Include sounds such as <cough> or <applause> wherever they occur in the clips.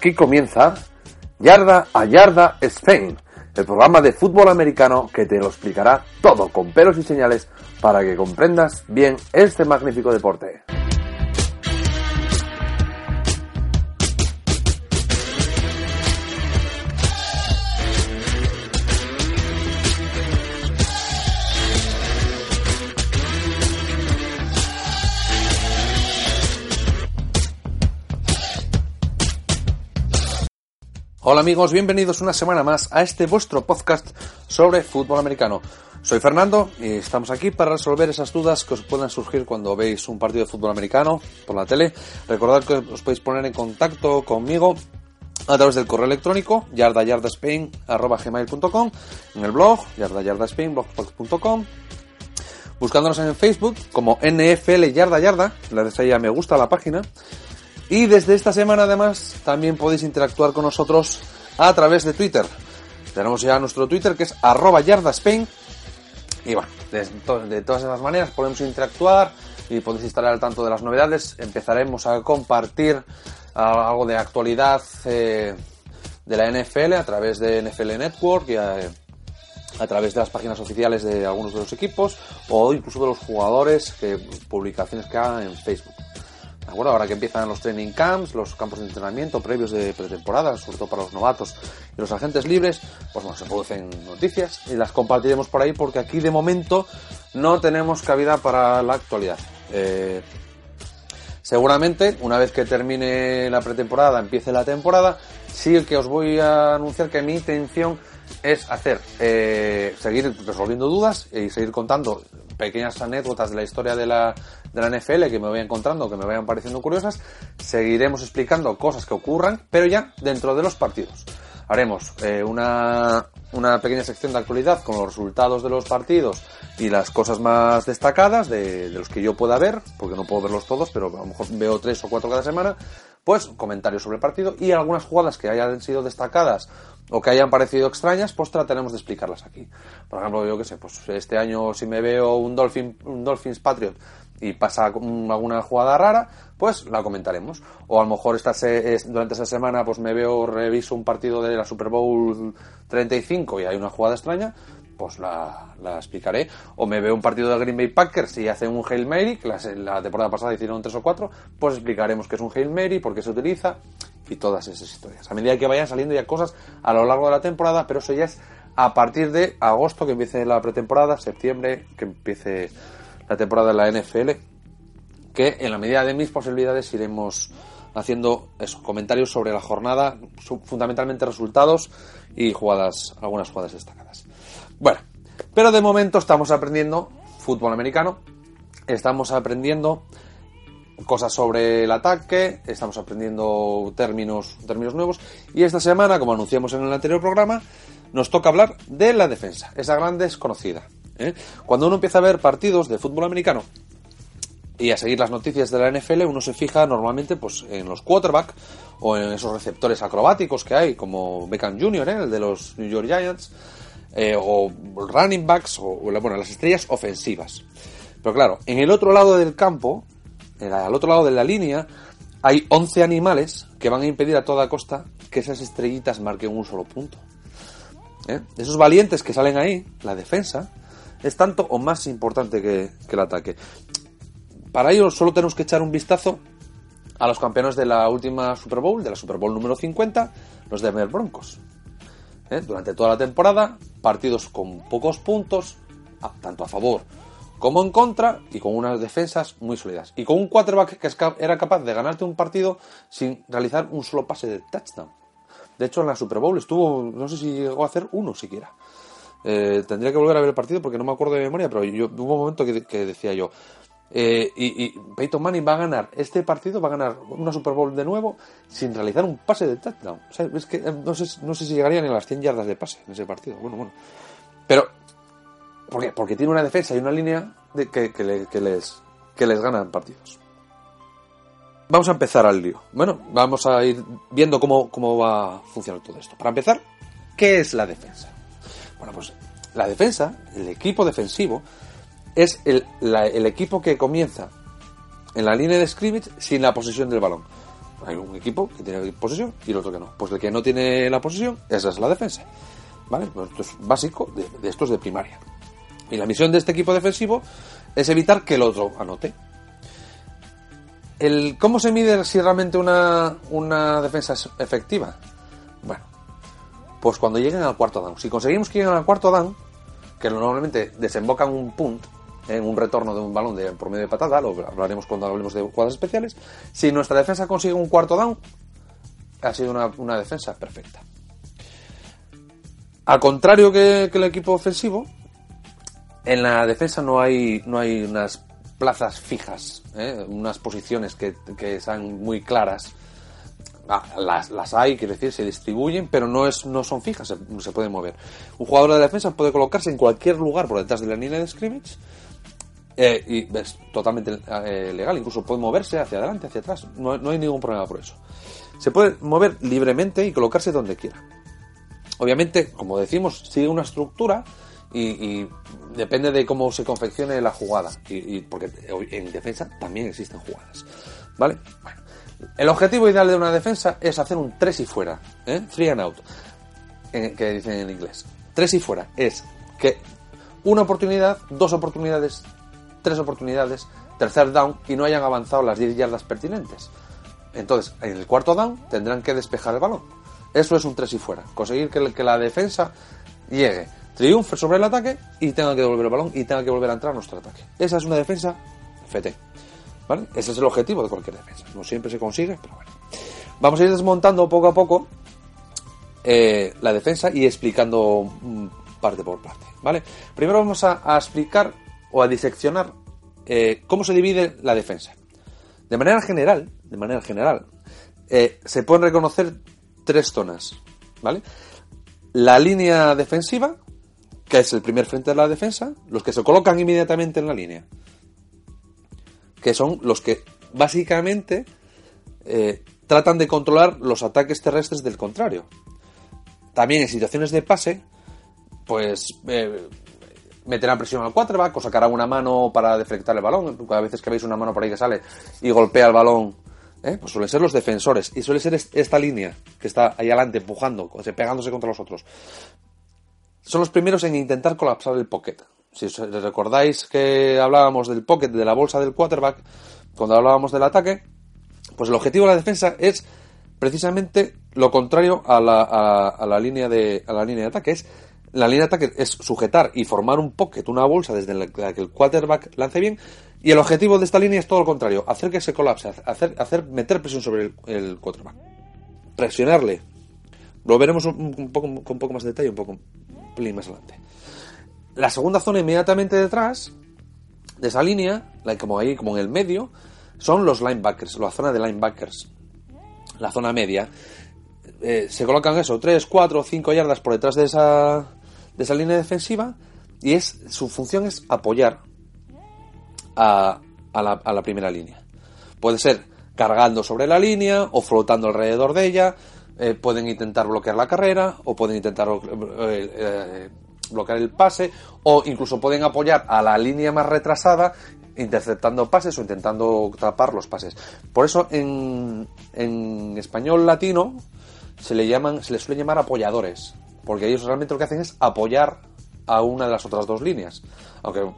Aquí comienza Yarda a Yarda Spain, el programa de fútbol americano que te lo explicará todo con pelos y señales para que comprendas bien este magnífico deporte. Hola amigos, bienvenidos una semana más a este vuestro podcast sobre fútbol americano. Soy Fernando y estamos aquí para resolver esas dudas que os puedan surgir cuando veis un partido de fútbol americano por la tele. Recordad que os podéis poner en contacto conmigo a través del correo electrónico yardayardaspain.com, en el blog yardayardaspain.blogspot.com, buscándonos en Facebook como NFL Yarda Yarda, le dais ahí me gusta la página y desde esta semana además también podéis interactuar con nosotros a través de Twitter. Tenemos ya nuestro Twitter que es arroba yardaspain. Y bueno, de, todas esas maneras podemos interactuar y podéis estar al tanto de las novedades. Empezaremos a compartir algo de actualidad eh, de la NFL a través de NFL Network y a, a, través de las páginas oficiales de algunos de los equipos o incluso de los jugadores, que publicaciones que hagan en Facebook. Ahora que empiezan los training camps, los campos de entrenamiento previos de pretemporada, sobre todo para los novatos y los agentes libres, pues bueno, se producen noticias y las compartiremos por ahí porque aquí de momento no tenemos cabida para la actualidad. Eh, seguramente, una vez que termine la pretemporada, empiece la temporada, sí que os voy a anunciar que mi intención es hacer, eh, seguir resolviendo dudas y seguir contando pequeñas anécdotas de la historia de la, de la NFL que me voy encontrando, que me vayan pareciendo curiosas, seguiremos explicando cosas que ocurran, pero ya dentro de los partidos. Haremos eh, una, una pequeña sección de actualidad con los resultados de los partidos y las cosas más destacadas de, de, los que yo pueda ver, porque no puedo verlos todos, pero a lo mejor veo tres o cuatro cada semana, pues comentarios sobre el partido y algunas jugadas que hayan sido destacadas o que hayan parecido extrañas, pues trataremos de explicarlas aquí. Por ejemplo, yo qué sé, pues este año si me veo un, Dolphin, un Dolphins Patriot y pasa alguna jugada rara, pues la comentaremos. O a lo mejor esta se, durante esa semana pues me veo, reviso un partido de la Super Bowl 35 y hay una jugada extraña, pues la, la explicaré. O me veo un partido de Green Bay Packers y hacen un Hail Mary, que la, temporada pasada hicieron tres o cuatro, pues explicaremos qué es un Hail Mary, por qué se utiliza y todas esas historias. A medida que vayan saliendo ya cosas a lo largo de la temporada, pero eso ya es a partir de agosto que empiece la pretemporada, septiembre que empiece la temporada de la NFL, que en la medida de mis posibilidades iremos haciendo eso, comentarios sobre la jornada, fundamentalmente resultados y jugadas, algunas jugadas destacadas. Bueno, pero de momento estamos aprendiendo fútbol americano, estamos aprendiendo cosas sobre el ataque, estamos aprendiendo términos, términos nuevos y esta semana, como anunciamos en el anterior programa, nos toca hablar de la defensa, esa gran desconocida. ¿eh? Cuando uno empieza a ver partidos de fútbol americano y a seguir las noticias de la NFL, uno se fija normalmente pues, en los quarterback o en esos receptores acrobáticos que hay, como Beckham Jr., ¿eh? el de los New York Giants, eh, o running backs, o bueno, las estrellas ofensivas. Pero claro, en el otro lado del campo, al otro lado de la línea, hay 11 animales que van a impedir a toda costa que esas estrellitas marquen un solo punto. ¿Eh? Esos valientes que salen ahí, la defensa, es tanto o más importante que, que, el ataque. Para ello solo tenemos que echar un vistazo a los campeones de la última Super Bowl, de la Super Bowl número 50, los Denver Broncos. ¿Eh? Durante toda la temporada, partidos con pocos puntos, tanto a favor como en contra y con unas defensas muy sólidas. Y con un quarterback que era capaz de ganarte un partido sin realizar un solo pase de touchdown. De hecho, en la Super Bowl estuvo, no sé si llegó a hacer uno siquiera. Eh, tendría que volver a ver el partido porque no me acuerdo de memoria, pero yo, hubo un momento que, que decía yo, eh, y, y, Peyton Manning va a ganar este partido, va a ganar una Super Bowl de nuevo sin realizar un pase de touchdown. O sea, es que eh, no sé, no sé si llegarían a las 100 yardas de pase en ese partido. Bueno, bueno. Pero, ¿por qué? Porque tiene una defensa y una línea que, que, que, les, que les ganan partidos. Vamos a empezar al lío. Bueno, vamos a ir viendo cómo, cómo va a funcionar todo esto. Para empezar, ¿qué es la defensa? Bueno, pues la defensa, el equipo defensivo, es el, la, el, equipo que comienza en la línea de scrimmage sin la posesión del balón. Hay un equipo que tiene posesión y el otro que no. Pues el que no tiene la posesión, esa es la defensa. ¿Vale? Pues esto es básico de, de estos de primaria. Y la misión de este equipo defensivo es evitar que el otro anote. El, ¿Cómo se mide si realmente una, una defensa es efectiva? Bueno, pues cuando lleguen al cuarto down. Si conseguimos que lleguen al cuarto down, que normalmente desembocan un punt en un retorno de un balón de, por medio de patada, lo hablaremos cuando hablemos de jugadas especiales, si nuestra defensa consigue un cuarto down, ha sido una, defensa perfecta. Al contrario que, el equipo ofensivo, en la defensa no hay, no hay unas plazas fijas, ¿eh? unas posiciones que, que sean muy claras. Ah, las, las, hay, quiere decir, se distribuyen, pero no, es, no son fijas, se, se, pueden mover. Un jugador de defensa puede colocarse en cualquier lugar por detrás de la línea de scrimmage eh, y es totalmente eh, legal, incluso puede moverse hacia adelante, hacia atrás, no, no hay ningún problema por eso. Se puede mover libremente y colocarse donde quiera. Obviamente, como decimos, sigue una estructura y, depende de cómo se confeccione la jugada. Y, porque en defensa también existen jugadas. ¿Vale? El objetivo ideal de una defensa es hacer un 3 y fuera. ¿eh? Three and out. Que dicen en inglés. 3 y fuera. Es que una oportunidad, dos oportunidades, tres oportunidades, tercer down y no hayan avanzado las 10 yardas pertinentes. Entonces, en el cuarto down tendrán que despejar el balón. Eso es un 3 y fuera. Conseguir que, la defensa llegue triunfe sobre el ataque y tenga que devolver el balón y tenga que volver a entrar nuestro ataque. Esa es una defensa FT. ¿Vale? Ese es el objetivo de cualquier defensa. No siempre se consigue, pero bueno. Vamos a ir desmontando poco a poco eh, la defensa y explicando parte por parte. ¿Vale? Primero vamos a explicar o a diseccionar eh, cómo se divide la defensa. De manera general, de manera general, eh, se pueden reconocer tres zonas. ¿Vale? La línea defensiva, que es el primer frente de la defensa, los que se colocan inmediatamente en la línea, que son los que básicamente eh, tratan de controlar los ataques terrestres del contrario. También en situaciones de pase, pues meterán presión al quarterback o sacarán una mano para deflectar el balón. A veces que veis una mano por ahí que sale y golpea el balón, ¿eh? pues suelen ser los defensores y suele ser esta línea que está ahí adelante empujando, pegándose contra los otros son los primeros en intentar colapsar el pocket. Si recordáis que hablábamos del pocket, de la bolsa del quarterback, cuando hablábamos del ataque, pues el objetivo de la defensa es precisamente lo contrario a la, a la línea de a la línea de ataque. Es la línea de ataque es sujetar y formar un pocket, una bolsa desde la que el quarterback lance bien. Y el objetivo de esta línea es todo lo contrario, hacer que se colapse, hacer, hacer meter presión sobre el, quarterback. Presionarle. Lo veremos un, un poco, con un poco más de detalle, un poco más adelante. La segunda zona inmediatamente detrás de esa línea, como ahí, como en el medio, son los linebackers, la zona de linebackers, la zona media. Eh, se colocan eso, 3, 4, 5 yardas por detrás de esa, de esa línea defensiva y es su función es apoyar a, a, la, primera línea. Puede ser cargando sobre la línea o flotando alrededor de ella, eh, pueden intentar bloquear la carrera o pueden intentar eh, eh, bloquear el pase o incluso pueden apoyar a la línea más retrasada interceptando pases o intentando tapar los pases. Por eso en, en español latino se le llaman se les suele llamar apoyadores, porque ellos realmente lo que hacen es apoyar a una de las otras dos líneas. Aunque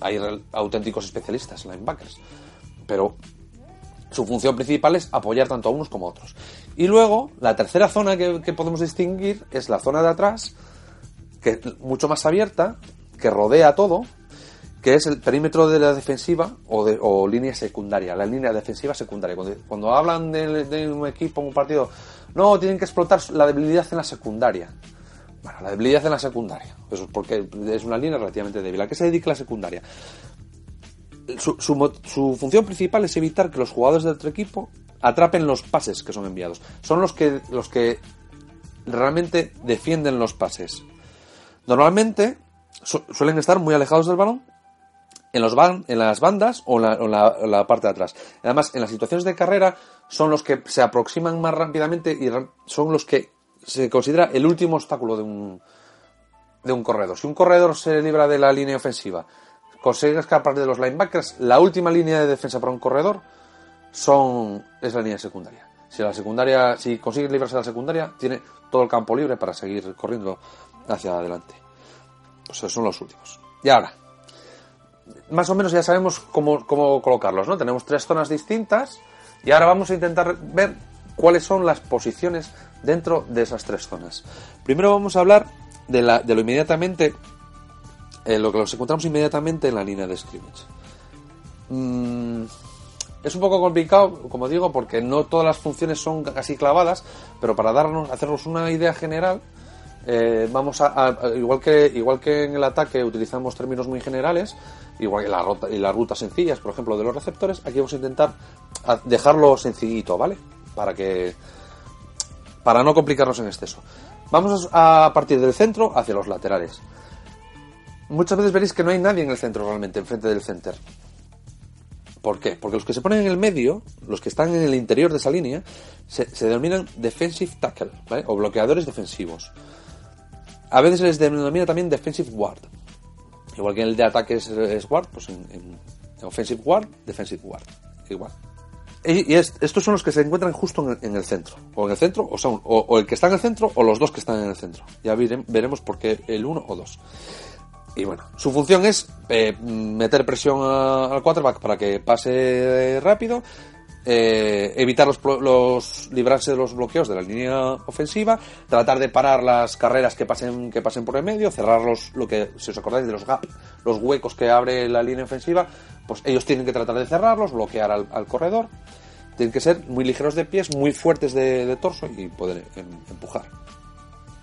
hay auténticos especialistas, linebackers. Pero su función principal es apoyar tanto a unos como a otros. Y luego, la tercera zona que podemos distinguir es la zona de atrás, que es mucho más abierta, que rodea todo, que es el perímetro de la defensiva o, línea secundaria, la línea defensiva secundaria. Cuando, hablan de, un equipo, un partido, no, tienen que explotar la debilidad en la secundaria. Bueno, la debilidad en la secundaria, eso es porque es una línea relativamente débil. ¿A qué se dedica la secundaria? Su, función principal es evitar que los jugadores de otro equipo atrapen los pases que son enviados. Son los que, los que realmente defienden los pases. Normalmente su suelen estar muy alejados del balón, en, los van en las bandas o la, o la, parte de atrás. Además, en las situaciones de carrera son los que se aproximan más rápidamente y son los que se considera el último obstáculo de un, de un corredor. Si un corredor se libra de la línea ofensiva, consigue escapar de los linebackers, la última línea de defensa para un corredor son es la línea secundaria. Si la secundaria, si consigues librarse de la secundaria, tiene todo el campo libre para seguir corriendo hacia adelante. O sea, son los últimos. Y ahora, más o menos ya sabemos cómo, cómo colocarlos, ¿no? Tenemos tres zonas distintas y ahora vamos a intentar ver cuáles son las posiciones dentro de esas tres zonas. Primero vamos a hablar de, la, de lo inmediatamente, eh, lo que nos encontramos inmediatamente en la línea de scrimmage. Mm, es un poco complicado, como digo, porque no todas las funciones son así clavadas, pero para darnos, hacernos una idea general, eh, vamos a, igual que igual que en el ataque utilizamos términos muy generales, igual que la ruta y las rutas sencillas, por ejemplo, de los receptores, aquí vamos a intentar dejarlo sencillito, ¿vale? Para que para no complicarnos en exceso. Vamos a partir del centro hacia los laterales. Muchas veces veréis que no hay nadie en el centro realmente, enfrente del center. ¿Por qué? Porque los que se ponen en el medio, los que están en el interior de esa línea, se, denominan defensive tackle, ¿vale? O bloqueadores defensivos. A veces se les denomina también defensive guard. Igual que en el de ataque es, guard, pues en, offensive guard, defensive guard. Igual. Y, estos son los que se encuentran justo en el, centro. O en el centro, o, el que está en el centro, o los dos que están en el centro. Ya veremos por qué el uno o dos. Y bueno, su función es eh, meter presión al quarterback para que pase rápido, eh, evitar los, los, librarse de los bloqueos de la línea ofensiva, tratar de parar las carreras que pasen que pasen por el medio, cerrar los, lo que si os acordáis de los gaps, los huecos que abre la línea ofensiva, pues ellos tienen que tratar de cerrarlos, bloquear al, corredor, tienen que ser muy ligeros de pies, muy fuertes de, torso y poder em, empujar.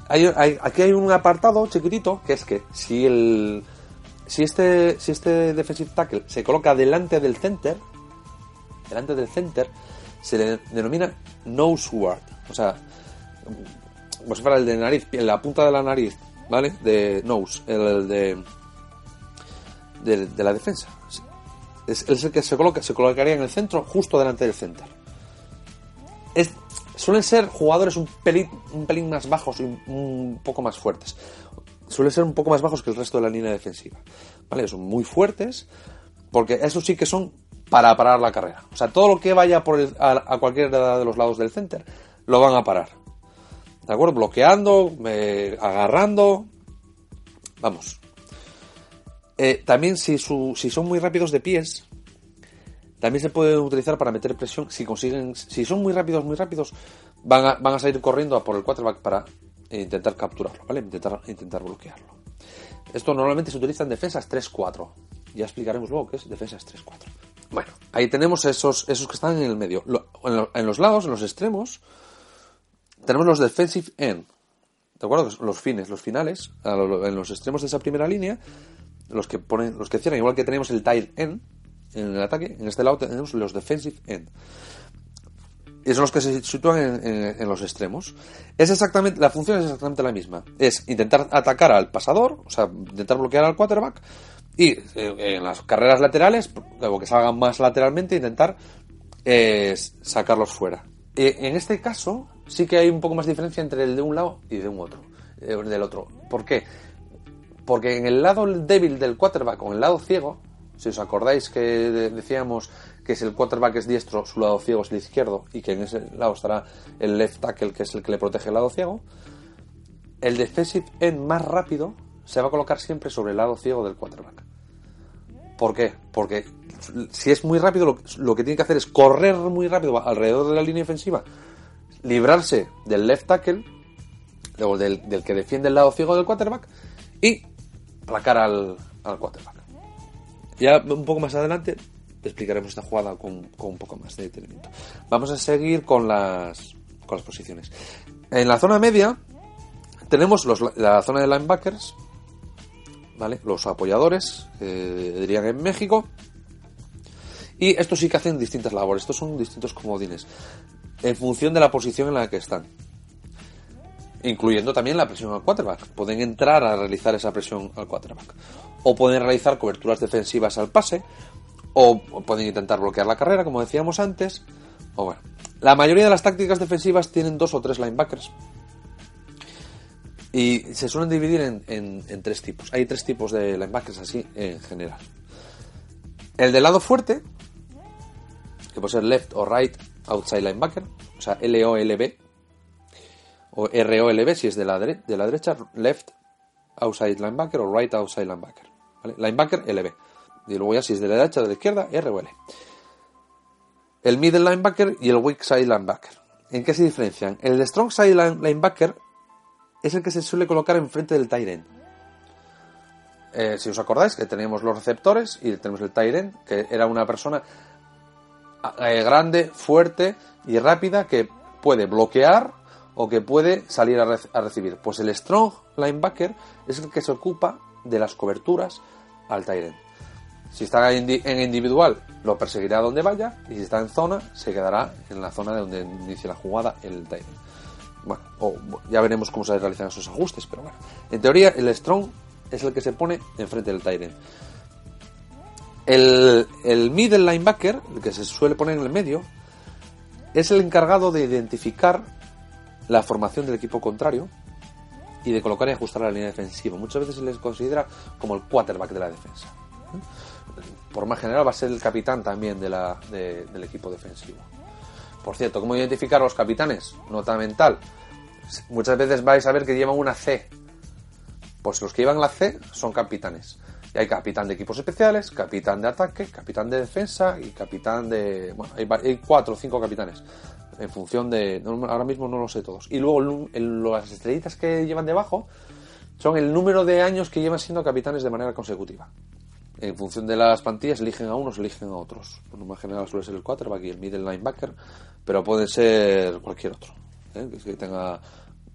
Aquí hay un apartado chiquitito que es que si el si este si este defensive tackle se coloca delante del center delante del center se le denomina nose guard o sea como si fuera el de nariz en la punta de la nariz vale de nose el de de, la defensa es, el que se coloca se colocaría en el centro justo delante del center es suelen ser jugadores un pelín, un pelín más bajos y un, poco más fuertes. Suelen ser un poco más bajos que el resto de la línea defensiva. ¿Vale? Son muy fuertes, porque esos sí que son para parar la carrera. O sea, todo lo que vaya por a, cualquier de los lados del center, lo van a parar. ¿De acuerdo? Bloqueando, eh, agarrando. Vamos. Eh, también si, son muy rápidos de pies, también se puede utilizar para meter presión. Si consiguen, si son muy rápidos, muy rápidos, van a, van a salir corriendo a por el quarterback para intentar capturarlo, ¿vale? Intentar, intentar bloquearlo. Esto normalmente se utiliza en defensas 3-4. Ya explicaremos luego qué es defensas 3-4. Bueno, ahí tenemos esos, esos que están en el medio. en, los lados, en los extremos, tenemos los defensive end. ¿De acuerdo? Los fines, los finales, en los extremos de esa primera línea, los que ponen, los que cierran, igual que tenemos el tight end, en el ataque, en este lado tenemos los defensive end. Y son los que se sitúan en, los extremos. Es exactamente, la función es exactamente la misma. Es intentar atacar al pasador, o sea, intentar bloquear al quarterback, y eh, en las carreras laterales, o que salgan más lateralmente, intentar eh, sacarlos fuera. en este caso, sí que hay un poco más diferencia entre el de un lado y de un otro. Eh, del otro. ¿Por qué? Porque en el lado débil del quarterback, o en el lado ciego, si os acordáis que decíamos que si el quarterback es diestro, su lado ciego es el izquierdo y que en ese lado estará el left tackle, que es el que le protege el lado ciego, el defensive end más rápido se va a colocar siempre sobre el lado ciego del quarterback. ¿Por qué? Porque si es muy rápido, lo, que tiene que hacer es correr muy rápido alrededor de la línea ofensiva, librarse del left tackle, o del, que defiende el lado ciego del quarterback, y placar al, al quarterback. Ya un poco más adelante explicaremos esta jugada con, un poco más de detenimiento. Vamos a seguir con las, con las posiciones. En la zona media tenemos la zona de linebackers, ¿vale? los apoyadores, dirían en México. Y estos sí que hacen distintas labores, estos son distintos comodines, en función de la posición en la que están. Incluyendo también la presión al quarterback. Pueden entrar a realizar esa presión al quarterback o pueden realizar coberturas defensivas al pase, o pueden intentar bloquear la carrera, como decíamos antes. O bueno, la mayoría de las tácticas defensivas tienen dos o tres linebackers. Y se suelen dividir en, tres tipos. Hay tres tipos de linebackers así en general. El del lado fuerte, que puede ser left o right outside linebacker, o sea, L-O-L-B, o R-O-L-B si es de la, de la derecha, left outside linebacker o right outside linebacker. ¿vale? Linebacker, LB. Y luego ya si es de la derecha o de la izquierda, R L. El middle linebacker y el weak side linebacker. ¿En qué se diferencian? El strong side linebacker es el que se suele colocar enfrente del end. Eh, si os acordáis que teníamos los receptores y tenemos el end, que era una persona eh, grande, fuerte y rápida que puede bloquear o que puede salir a, recibir. Pues el strong linebacker es el que se ocupa de las coberturas al tight Si está en, individual, lo perseguirá donde vaya y si está en zona, se quedará en la zona de donde inicia la jugada el tight Bueno, ya veremos cómo se realizan esos ajustes, pero bueno. En teoría, el strong es el que se pone enfrente del tight El, el middle linebacker, el que se suele poner en el medio, es el encargado de identificar la formación del equipo contrario y de colocar y ajustar la línea defensiva. Muchas veces se les considera como el quarterback de la defensa. Por más general va a ser el capitán también de la, del equipo defensivo. Por cierto, ¿cómo identificar a los capitanes? Nota mental. Muchas veces vais a ver que llevan una C. Pues los que llevan la C son capitanes. Y hay capitán de equipos especiales, capitán de ataque, capitán de defensa y capitán de... Bueno, hay, cuatro o cinco capitanes en función de... ahora mismo no lo sé todos. Y luego las estrellitas que llevan debajo son el número de años que llevan siendo capitanes de manera consecutiva. En función de las plantillas eligen a unos, eligen a otros. Por más general suele ser el quarterback y el middle linebacker, pero puede ser cualquier otro, ¿eh? que tenga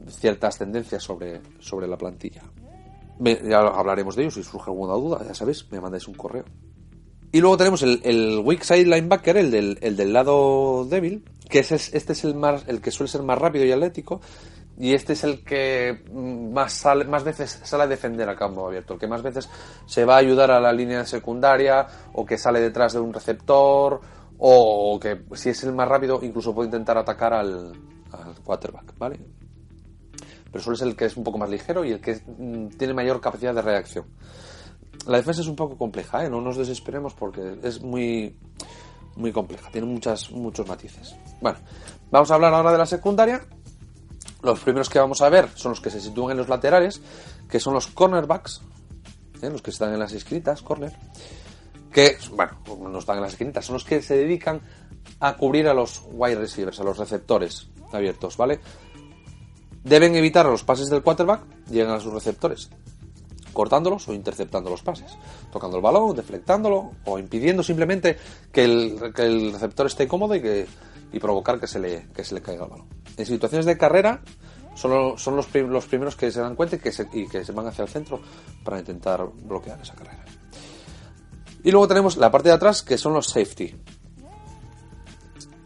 ciertas tendencias sobre, sobre la plantilla. ya hablaremos de ellos, si surge alguna duda, ya sabéis, me mandáis un correo. Y luego tenemos el, el weak side linebacker, el del, el del lado débil, que es, este es el, más, el que suele ser más rápido y atlético, y este es el que más, sale, más veces sale a defender a campo abierto, el que más veces se va a ayudar a la línea secundaria, o que sale detrás de un receptor, o que si es el más rápido incluso puede intentar atacar al, quarterback, ¿vale? Pero suele ser el que es un poco más ligero y el que mm, tiene mayor capacidad de reacción. La defensa es un poco compleja, ¿eh? no nos desesperemos porque es muy muy compleja, tiene muchas, muchos matices. Bueno, vamos a hablar ahora de la secundaria. Los primeros que vamos a ver son los que se sitúan en los laterales, que son los cornerbacks, ¿eh? los que están en las escritas, corner, que, bueno, no están en las escritas, son los que se dedican a cubrir a los wide receivers, a los receptores abiertos, ¿vale? Deben evitar los pases del quarterback, llegan a sus receptores cortándolos o interceptando los pases, tocando el balón, deflectándolo o impidiendo simplemente que el, receptor esté cómodo y, que, y provocar que se, le, que se le caiga el balón. En situaciones de carrera son, son los, los primeros que se dan cuenta y que, se, y que se van hacia el centro para intentar bloquear esa carrera. Y luego tenemos la parte de atrás que son los safety.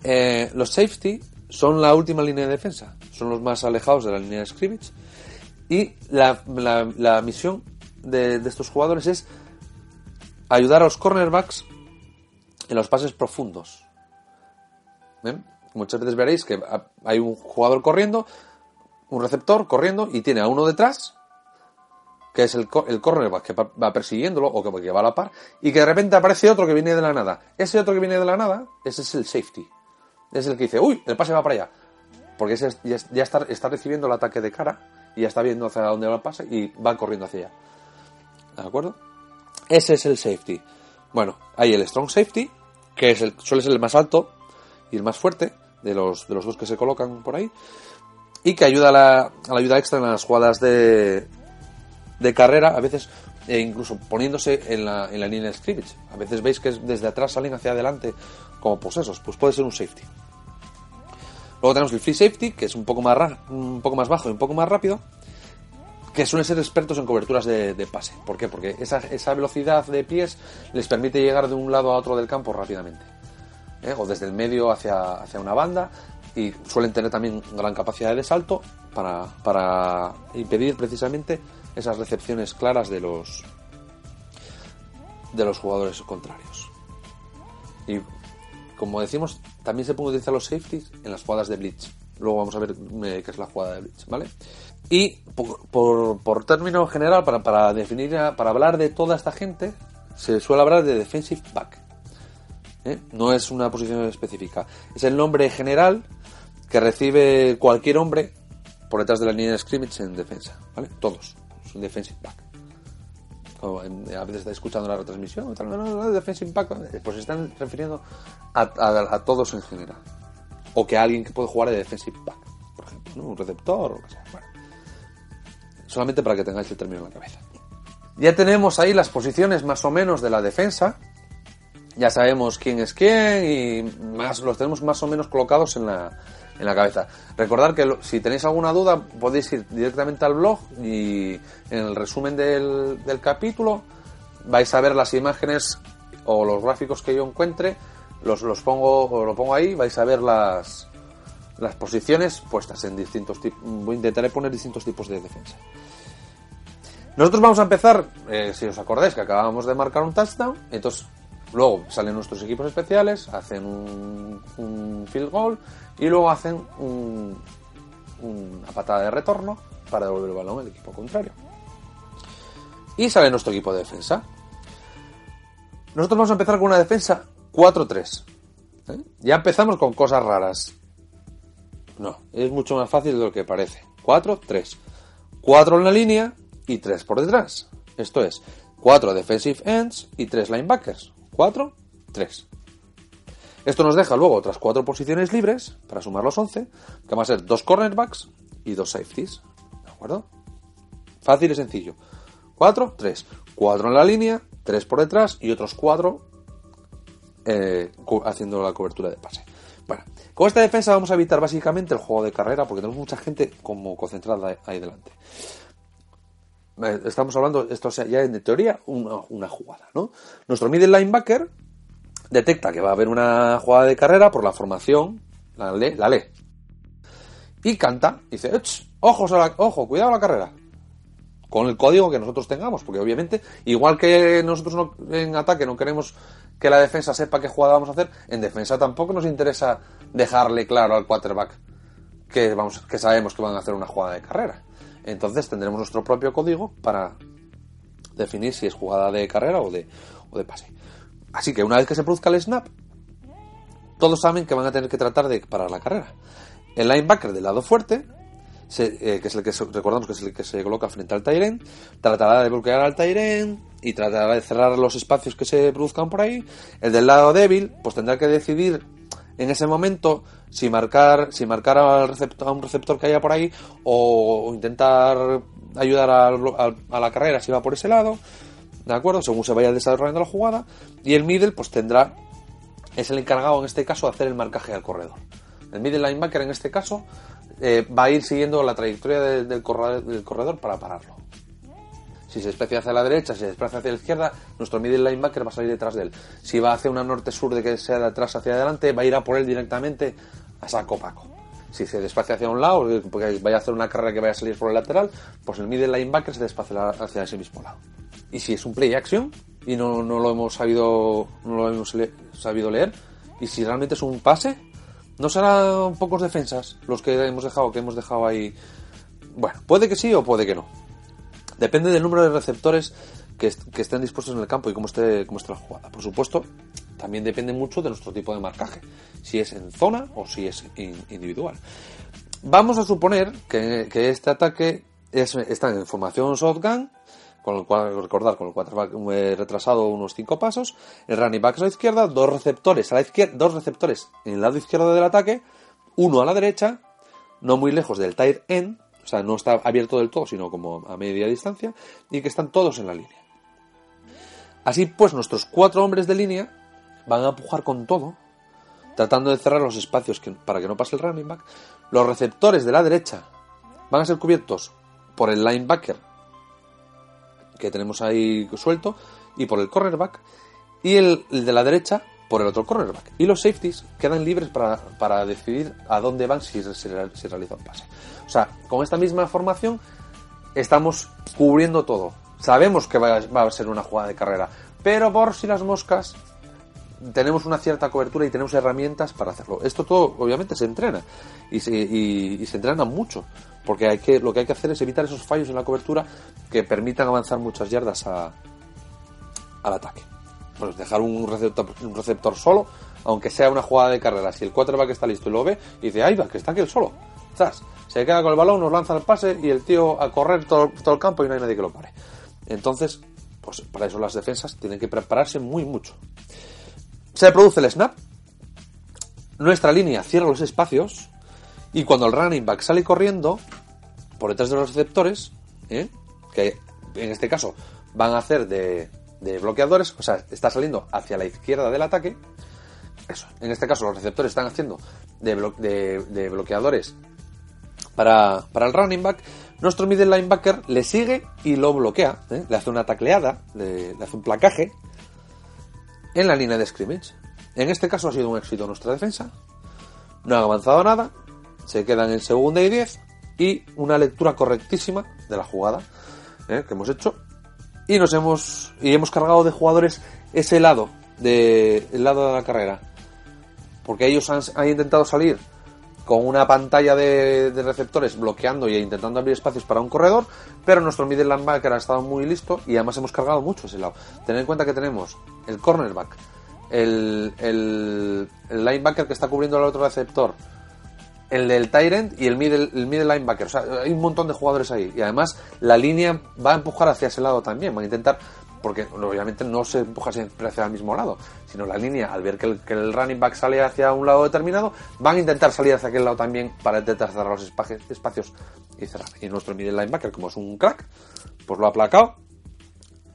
Eh, los safety son la última línea de defensa, son los más alejados de la línea de scrimmage y la, la misión de, estos jugadores es ayudar a los cornerbacks en los pases profundos. Muchas veces veréis que hay un jugador corriendo, un receptor corriendo y tiene a uno detrás, que es el, el cornerback que va persiguiéndolo o que, va a la par, y que de repente aparece otro que viene de la nada. Ese otro que viene de la nada, ese es el safety. Es el que dice, uy, el pase va para allá. Porque ese ya, está, está, recibiendo el ataque de cara y ya está viendo hacia dónde va el pase y va corriendo hacia allá. ¿De acuerdo? Ese es el safety. Bueno, hay el strong safety, que es el, suele ser el más alto y el más fuerte de los, de los dos que se colocan por ahí, y que ayuda a la, ayuda extra en las jugadas de, de carrera, a veces e incluso poniéndose en la, en la línea de scrimmage. A veces veis que desde atrás salen hacia adelante como posesos, pues puede ser un safety. Luego tenemos el free safety, que es un poco más, un poco más bajo y un poco más rápido, que suelen ser expertos en coberturas de, pase. ¿Por qué? Porque esa, esa, velocidad de pies les permite llegar de un lado a otro del campo rápidamente. ¿eh? O desde el medio hacia, hacia una banda. Y suelen tener también gran capacidad de salto para, para impedir precisamente esas recepciones claras de los de los jugadores contrarios. Y como decimos, también se pueden utilizar los safeties en las jugadas de blitz. Luego vamos a ver eh, qué es la jugada de blitz, ¿vale? Y por, término general, para, para, definir, para hablar de toda esta gente, se suele hablar de defensive back. ¿eh? No es una posición específica. Es el nombre general que recibe cualquier hombre por detrás de la línea de scrimmage en defensa. ¿Vale? Todos. Un defensive back. a veces está escuchando la retransmisión, no, no, no, defensive back. Pues se están refiriendo a, todos en general. O que alguien que puede jugar de defensive back, por ejemplo, un receptor o lo que sea. Solamente para que tengáis el término en la cabeza. Ya tenemos ahí las posiciones más o menos de la defensa. Ya sabemos quién es quién y más los tenemos más o menos colocados en la, en la cabeza. Recordad que si tenéis alguna duda podéis ir directamente al blog y en el resumen del, capítulo vais a ver las imágenes o los gráficos que yo encuentre. Los, los pongo, lo pongo ahí, vais a ver las, las posiciones puestas en distintos tipos. Intentaré poner distintos tipos de defensa. Nosotros vamos a empezar, eh, si os acordáis, que acabamos de marcar un touchdown, entonces luego salen nuestros equipos especiales, hacen un, field goal y luego hacen una patada de retorno para devolver el balón al equipo contrario. Y sale nuestro equipo de defensa. Nosotros vamos a empezar con una defensa 4-3. ¿eh? Ya empezamos con cosas raras. No, es mucho más fácil de lo que parece. 4-3. 4 en la línea, y 3 por detrás. Esto es 4 defensive ends y 3 linebackers. 4, 3. Esto nos deja luego otras 4 posiciones libres para sumar los 11, que van a ser 2 cornerbacks y 2 safeties. ¿De acuerdo? Fácil y sencillo. 4, 3. 4 en la línea, 3 por detrás y otros 4 eh, haciendo la cobertura de pase. Bueno, con esta defensa vamos a evitar básicamente el juego de carrera porque tenemos mucha gente como concentrada ahí delante. Estamos hablando, esto sea ya en teoría, una, jugada, ¿no? Nuestro middle linebacker detecta que va a haber una jugada de carrera por la formación, la lee, la lee. Y canta, dice, ojos ojo, cuidado la carrera. Con el código que nosotros tengamos, porque obviamente, igual que nosotros en ataque no queremos que la defensa sepa qué jugada vamos a hacer, en defensa tampoco nos interesa dejarle claro al quarterback que, vamos, que sabemos que van a hacer una jugada de carrera. Entonces tendremos nuestro propio código para definir si es jugada de carrera o de, o de pase. Así que una vez que se produzca el snap, todos saben que van a tener que tratar de parar la carrera. El linebacker del lado fuerte, eh, que es el que recordamos que es el que se coloca frente al Tyren, tratará de bloquear al Tyren y tratará de cerrar los espacios que se produzcan por ahí. El del lado débil, pues tendrá que decidir en ese momento si marcar, si marcar al receptor, a un receptor que haya por ahí o, intentar ayudar a, la carrera si va por ese lado, ¿de acuerdo? Según se vaya desarrollando la jugada. Y el middle pues tendrá, es el encargado en este caso de hacer el marcaje al corredor. El middle linebacker en este caso eh, va a ir siguiendo la trayectoria del corredor para pararlo. Si se desplaza hacia la derecha, si se desplaza hacia la izquierda, nuestro middle linebacker va a salir detrás de él. Si va hacia una norte-sur de que sea de atrás hacia adelante, va a ir a por él directamente a saco paco. Si se desplaza hacia un lado, porque vaya a hacer una carrera que vaya a salir por el lateral, pues el middle linebacker se desplaza hacia ese mismo lado. Y si es un play action y no, no lo hemos sabido, no lo hemos sabido leer, y si realmente es un pase, no serán pocos defensas los que hemos dejado, que hemos dejado ahí. Bueno, puede que sí o puede que no. Depende del número de receptores que, estén dispuestos en el campo y cómo esté, cómo esté la jugada. Por supuesto, también depende mucho de nuestro tipo de marcaje, si es en zona o si es individual. Vamos a suponer que, este ataque está en formación shotgun, con el cual, recordar, con el quarterback eh, retrasado unos 5 pasos, el running back a la izquierda, dos receptores a la izquierda, dos receptores en el lado izquierdo del ataque, uno a la derecha, no muy lejos del tight end, sea, no está abierto del todo, sino como a media distancia, y que están todos en la línea. Así pues, nuestros cuatro hombres de línea van a empujar con todo, tratando de cerrar los espacios para que no pase el running back. Los receptores de la derecha van a ser cubiertos por el linebacker que tenemos ahí suelto y por el cornerback y el de la derecha por el otro cornerback. Y los safeties quedan libres para, decidir a dónde van si se, realiza un pase. O sea, con esta misma formación estamos cubriendo todo. Sabemos que va, a ser una jugada de carrera, pero por si las moscas tenemos una cierta cobertura y tenemos herramientas para hacerlo. Esto todo obviamente se entrena y se, y se entrena mucho, porque hay que, lo que hay que hacer es evitar esos fallos en la cobertura que permitan avanzar muchas yardas a, al ataque. Pues dejar un receptor, solo, aunque sea una jugada de carrera. Si el quarterback está listo y lo ve, y dice, ahí va, que está aquí el solo. ¿Sabes? Se queda con el balón, nos lanza el pase y el tío a correr todo, todo el campo y no hay nadie que lo pare. Entonces, pues para eso las defensas tienen que prepararse muy mucho. Se produce el snap. Nuestra línea cierra los espacios. Y cuando el running back sale corriendo, por detrás de los receptores, ¿eh? que en este caso van a hacer de, de bloqueadores, o sea, está saliendo hacia la izquierda del ataque. Eso, en este caso los receptores están haciendo de, blo- de- de bloqueadores para, para el running back. Nuestro middle linebacker le sigue y lo bloquea, ¿eh? le hace una tacleada, le, hace un placaje en la línea de scrimmage. En este caso ha sido un éxito nuestra defensa. No han avanzado nada, se quedan en segunda y 10 y una lectura correctísima de la jugada ¿eh? que hemos hecho y nos hemos y hemos cargado de jugadores ese lado de el lado de la carrera porque ellos han, han intentado salir con una pantalla de, de receptores bloqueando y intentando abrir espacios para un corredor, pero nuestro middle linebacker ha estado muy listo y además hemos cargado mucho ese lado. Tened en cuenta que tenemos el cornerback, el, el, el linebacker que está cubriendo al otro receptor, el del Tyrant y el middle, el middle linebacker. O sea, hay un montón de jugadores ahí. Y además la línea va a empujar hacia ese lado también. Va a intentar, porque obviamente no se empuja siempre hacia el mismo lado, sino la línea, al ver que el, que el running back sale hacia un lado determinado, van a intentar salir hacia aquel lado también para intentar cerrar los espacios, espacios y cerrar. Y nuestro middle linebacker, como es un crack, pues lo ha aplacado.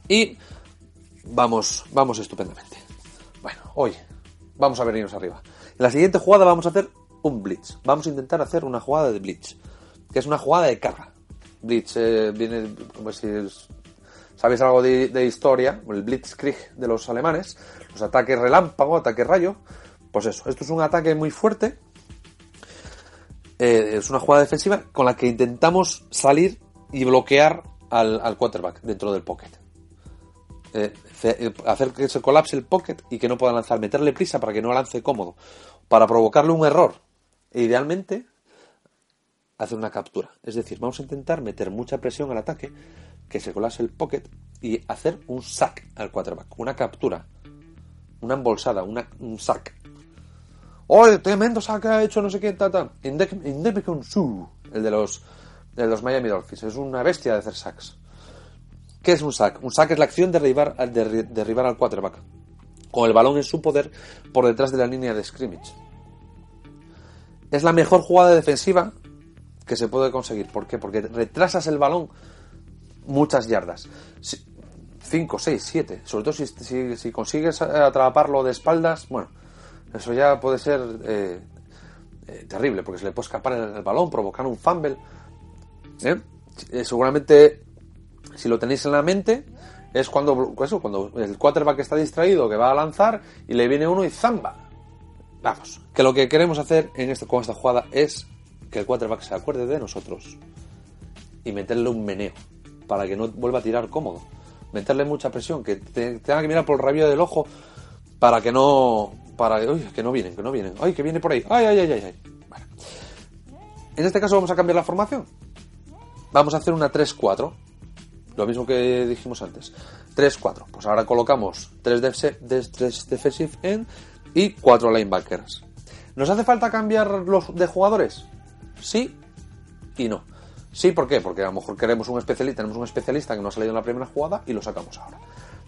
Y vamos, vamos estupendamente. Bueno, hoy vamos a venirnos arriba. En la siguiente jugada vamos a hacer un blitz. Vamos a intentar hacer una jugada de blitz, que es una jugada de carga. Blitz eh, viene como si sabéis algo de, historia, el blitzkrieg de los alemanes, los ataques relámpago, ataques rayo. Pues eso, esto es un ataque muy fuerte. Eh, es una jugada defensiva con la que intentamos salir y bloquear al, quarterback dentro del pocket eh, hacer que se colapse el pocket y que no pueda lanzar, meterle prisa para que no lance cómodo, para provocarle un error. Idealmente, hacer una captura. Es decir, vamos a intentar meter mucha presión al ataque, que se colapse el pocket y hacer un sack al quarterback, una captura, una embolsada, una, un sack. ¡Oh, tremendo sack ha hecho no sé qué, tata! Independent Su, el de los, de los Miami Dolphins. Es una bestia de hacer sacks. ¿Qué es un sack? Un sack es la acción de derribar, de derribar al quarterback con el balón en su poder por detrás de la línea de scrimmage. Es la mejor jugada defensiva que se puede conseguir. ¿Por qué? Porque retrasas el balón muchas yardas. 5, 6, 7. Sobre todo si, si- si consigues atraparlo de espaldas, bueno, eso ya puede ser eh, eh, terrible, porque se le puede escapar el, balón, provocar un fumble. Eh, seguramente si lo tenéis en la mente, es cuando, eso, cuando el quarterback está distraído, que va a lanzar y le viene uno y zamba. Vamos, que lo que queremos hacer en esto, con esta jugada es que el quarterback se acuerde de nosotros y meterle un meneo para que no vuelva a tirar cómodo. Meterle mucha presión, que te- tenga que mirar por el rabillo del ojo para que no. Para uy, que no vienen, que no vienen. Ay, que viene por ahí. Ay, ay, ay, ay. ay. En este caso vamos a cambiar la formación. Vamos a hacer una 3-4. Lo mismo que dijimos antes. 3-4. Pues ahora colocamos 3, defensive end y 4 linebackers. ¿Nos hace falta cambiar los de jugadores? Sí y no. Sí, ¿por qué? Porque a lo mejor queremos un especialista, tenemos un especialista que no ha salido en la primera jugada y lo sacamos ahora.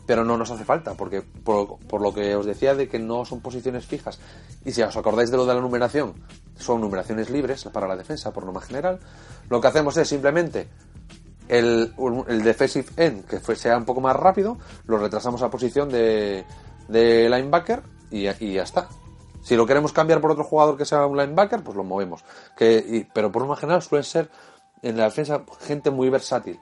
Pero no nos hace falta, porque por, por lo que os decía de que no son posiciones fijas, y si os acordáis de lo de la numeración, son numeraciones libres para la defensa por norma general, lo que hacemos es simplemente el, defensive end, que sea un poco más rápido, lo retrasamos a posición de, de linebacker y, y ya está. Si lo queremos cambiar por otro jugador que sea un linebacker, pues lo movemos. Que, pero por norma general suelen ser en la defensa gente muy versátil.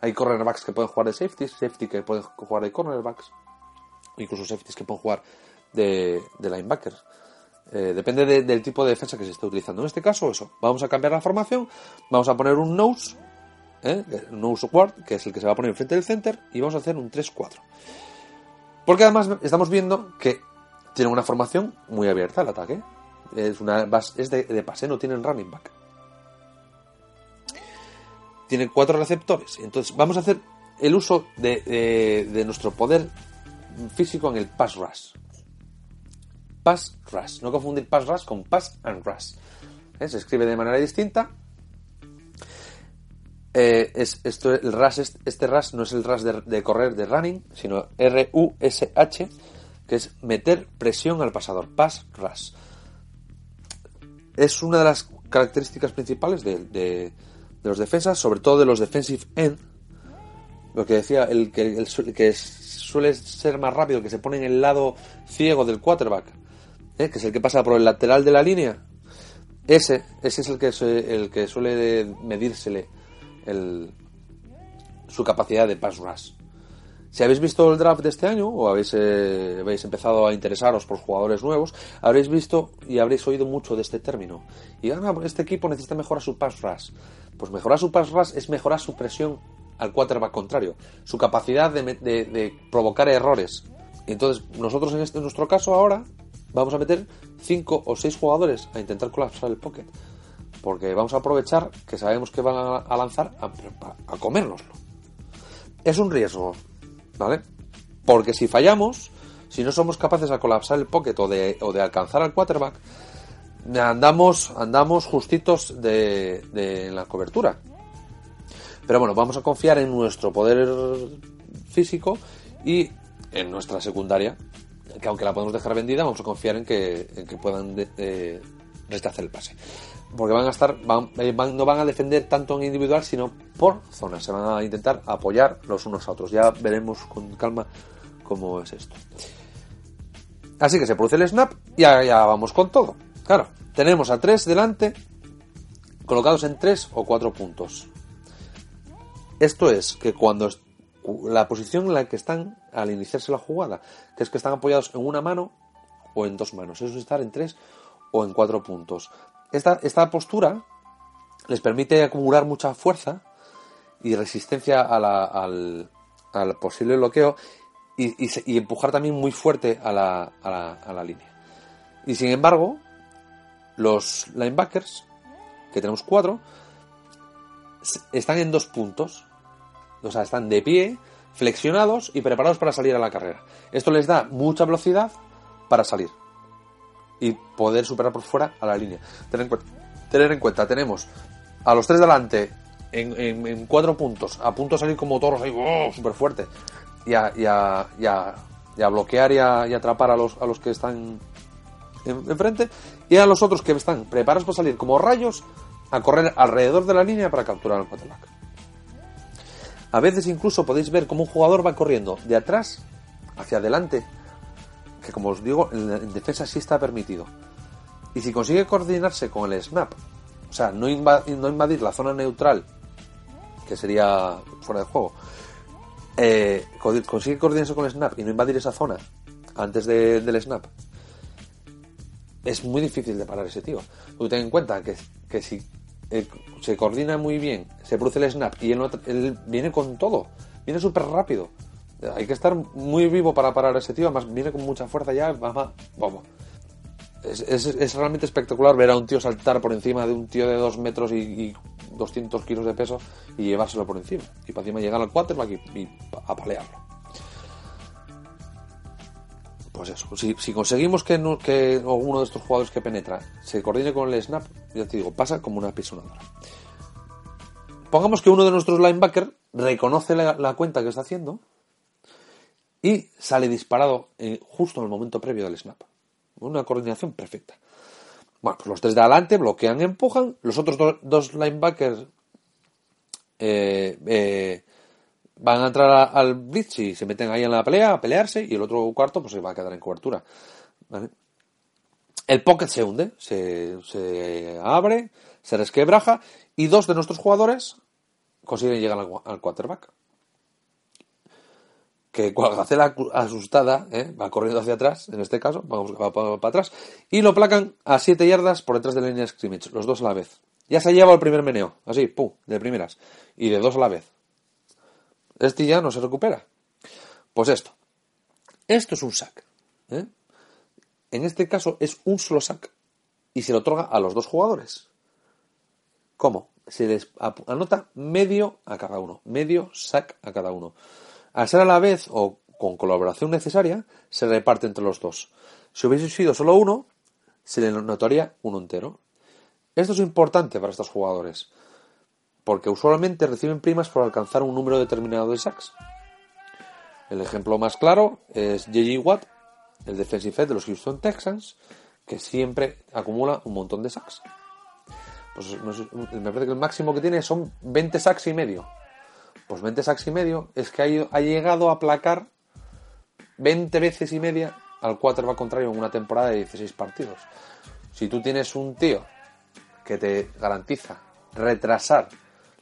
Hay cornerbacks que pueden jugar de safeties, safety que pueden jugar de cornerbacks, incluso safeties que pueden jugar de, linebackers. Eh, depende de- del tipo de defensa que se esté utilizando. En este caso, eso. Vamos a cambiar la formación, vamos a poner un nose, ¿eh? nose guard, que es el que se va a poner enfrente del center, y vamos a hacer un 3-4. Porque además estamos viendo que tiene una formación muy abierta el ataque. Es, una, es de, de pase, no tienen running back. Tiene cuatro receptores. Entonces vamos a hacer el uso de, de- nuestro poder físico en el pass rush. Pass rush. No confundir pass rush con pass and rush. ¿Eh? Se escribe de manera distinta. Eh, es, esto, el rush, este rush no es el rush de correr de running, sino R-U-S-H, que es meter presión al pasador. Pass rush. Es una de las características principales de, de, los defensas, sobre todo de los defensive end. Lo que decía, el que, el, suele ser más rápido, que se pone en el lado ciego del quarterback, ¿eh? que es el que pasa por el lateral de la línea. Ese, ese es el que, el que suele medírsele el, su capacidad de pass rush. Si habéis visto el draft de este año o habéis, eh, habéis empezado a interesaros por jugadores nuevos, habréis visto y habréis oído mucho de este término. Y ah, este equipo necesita mejorar su pass rush. Pues mejorar su pass rush es mejorar su presión al quarterback contrario, su capacidad de, provocar errores. Entonces, nosotros en, este, en nuestro caso ahora vamos a meter 5 o 6 jugadores a intentar colapsar el pocket. Porque vamos a aprovechar que sabemos que van a, a lanzar a, a comérnoslo. Es un riesgo, ¿vale? Porque si fallamos, si no somos capaces de colapsar el pocket o de, o de alcanzar al quarterback, andamos, andamos justitos de, de la cobertura. Pero bueno, vamos a confiar en nuestro poder físico y en nuestra secundaria, que aunque la podemos dejar vendida, vamos a confiar en que, puedan de rechazar el pase. Porque van a estar, van, no van a defender tanto en individual, sino por zonas. Se van a intentar apoyar los unos a otros. Ya veremos con calma cómo es esto. Así que se produce el snap y ya, ya vamos con todo. Claro, tenemos a tres delante, colocados en tres o cuatro puntos. Esto es que cuando la posición en la que están al iniciarse la jugada, que es que están apoyados en una mano o en dos manos. Eso es estar en tres o en cuatro puntos. Esta, esta postura les permite acumular mucha fuerza y resistencia al, al, posible bloqueo y, y, y, empujar también muy fuerte a la, a, la, a la línea. Y sin embargo, los linebackers, que tenemos cuatro, están en dos puntos. O sea, están de pie, flexionados y preparados para salir a la carrera. Esto les da mucha velocidad para salir y poder superar por fuera a la línea. Tener en cuenta, tener en cuenta tenemos a los tres delante en, en, cuatro puntos, a punto de salir como toros ahí, oh, súper fuerte, y a, y, a, y, a, y a, bloquear y atrapar a los, a los que están enfrente, y a los otros que están preparados para salir como rayos a correr alrededor de la línea para capturar al quarterback. A veces incluso podéis ver cómo un jugador va corriendo de atrás hacia adelante, que como os digo, en, defensa sí está permitido. Y si consigue coordinarse con el snap, o sea, no, invadir, no invadir la zona neutral, que sería fuera de juego, eh, consigue coordinarse con el snap y no invadir esa zona antes de, del snap, es muy difícil de parar ese tío. Tú ten en cuenta que, que si eh, se coordina muy bien, se produce el snap y él, él viene con todo, viene súper rápido. Hay que estar muy vivo para parar a ese tío, además viene con mucha fuerza ya, vamos. vamos. Es, realmente espectacular ver a un tío saltar por encima de un tío de 2 metros y, y 200 kilos de peso y llevárselo por encima. Y para encima llegar al quarterback y, y apalearlo pues eso, si, conseguimos que, no, que, uno de estos jugadores que penetra se coordine con el snap, ya te digo, pasa como una pisonadora. Pongamos que uno de nuestros linebackers reconoce la cuenta que está haciendo y sale disparado eh, justo en el momento previo del snap. Una coordinación perfecta. Bueno, pues los tres de adelante bloquean, empujan. Los otros do, dos linebackers eh, eh, van a entrar al blitz y se meten ahí en la pelea a pelearse y el otro cuarto pues se va a quedar en cobertura. El pocket se hunde, se, se, abre, se resquebraja y dos de nuestros jugadores consiguen llegar al quarterback. Que la asustada ¿eh? va corriendo hacia atrás, en este caso, vamos va, va, para atrás, y lo placan a 7 yardas por detrás de la línea de scrimmage, los dos a la vez. Ya se ha llevado el primer meneo, así, pum, de primeras, y de dos a la vez. Este ya no se recupera. Pues esto. Esto es un sack. ¿eh? En este caso es un solo sack. Y se lo otorga a los dos jugadores. ¿Cómo? Se les anota medio a cada uno. Medio sack a cada uno. Al ser a la vez, o con colaboración necesaria, se reparte entre los dos. Si hubiese sido solo uno, se le notaría uno entero. Esto es importante para estos jugadores, porque usualmente reciben primas por alcanzar un número determinado de sacks. El ejemplo más claro es J.J. Watt, el defensive end de los Houston Texans, que siempre acumula un montón de sacks. Pues me parece que el máximo que tiene son 20 sacks y medio. Pues 20 sacks y medio es que ha, llegado a aplacar 20 veces y media al quarterback contrario en una temporada de 16 partidos. Si tú tienes un tío que te garantiza retrasar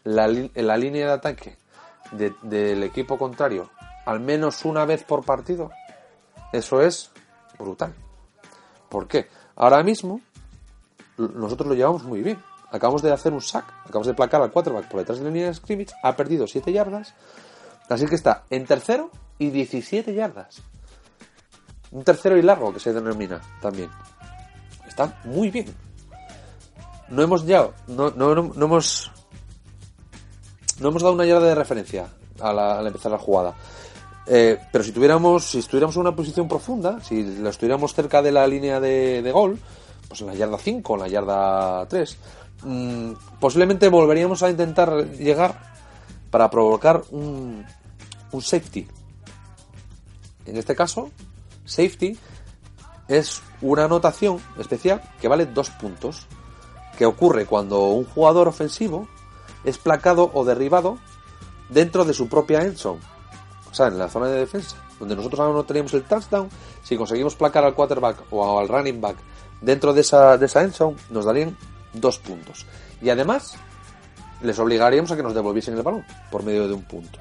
la, la línea de ataque del equipo contrario al menos una vez por partido, eso es brutal. ¿Por qué? Ahora mismo nosotros lo llevamos muy bien. Acabamos de hacer un sack, acabamos de placar al quarterback por detrás de la línea de scrimmage, ha perdido 7 yardas, así que está en tercero y 17 yardas. Un tercero y largo que se denomina también. Está muy bien. No hemos ya, no, no, no, hemos no hemos dado una yarda de referencia al empezar la jugada. Eh, pero si tuviéramos, si estuviéramos en una posición profunda, si la estuviéramos cerca de la línea de, gol, pues en la yarda 5, en la yarda 3, mm, posiblemente volveríamos a intentar llegar para provocar un, un safety. En este caso, safety es una anotación especial que vale dos puntos, que ocurre cuando un jugador ofensivo es placado o derribado dentro de su propia endzone o sea, en la zona de defensa, donde nosotros ahora no teníamos el touchdown, si conseguimos placar al quarterback o al running back dentro de esa, de esa endzone, nos darían dos puntos. Y además, les obligaríamos a que nos devolviesen el balón por medio de un punto.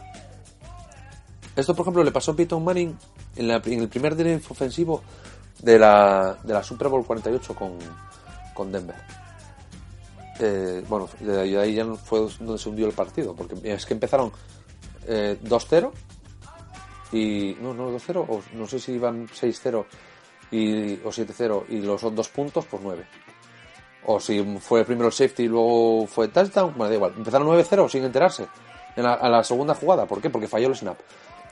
Esto, por ejemplo, le pasó a Peyton Manning en, el primer drive ofensivo de la, de la Super Bowl 48 con, con Denver. Eh, bueno, de ahí ya fue donde se hundió el partido, porque es que empezaron eh, 2-0 y no, no 2-0, o no sé si iban 6-0 y, o 7-0 y los dos puntos, pues 9. O si fue primero el safety y luego fue touchdown, bueno, da igual. Empezaron 9-0 sin enterarse a la segunda jugada. ¿Por qué? Porque falló el snap.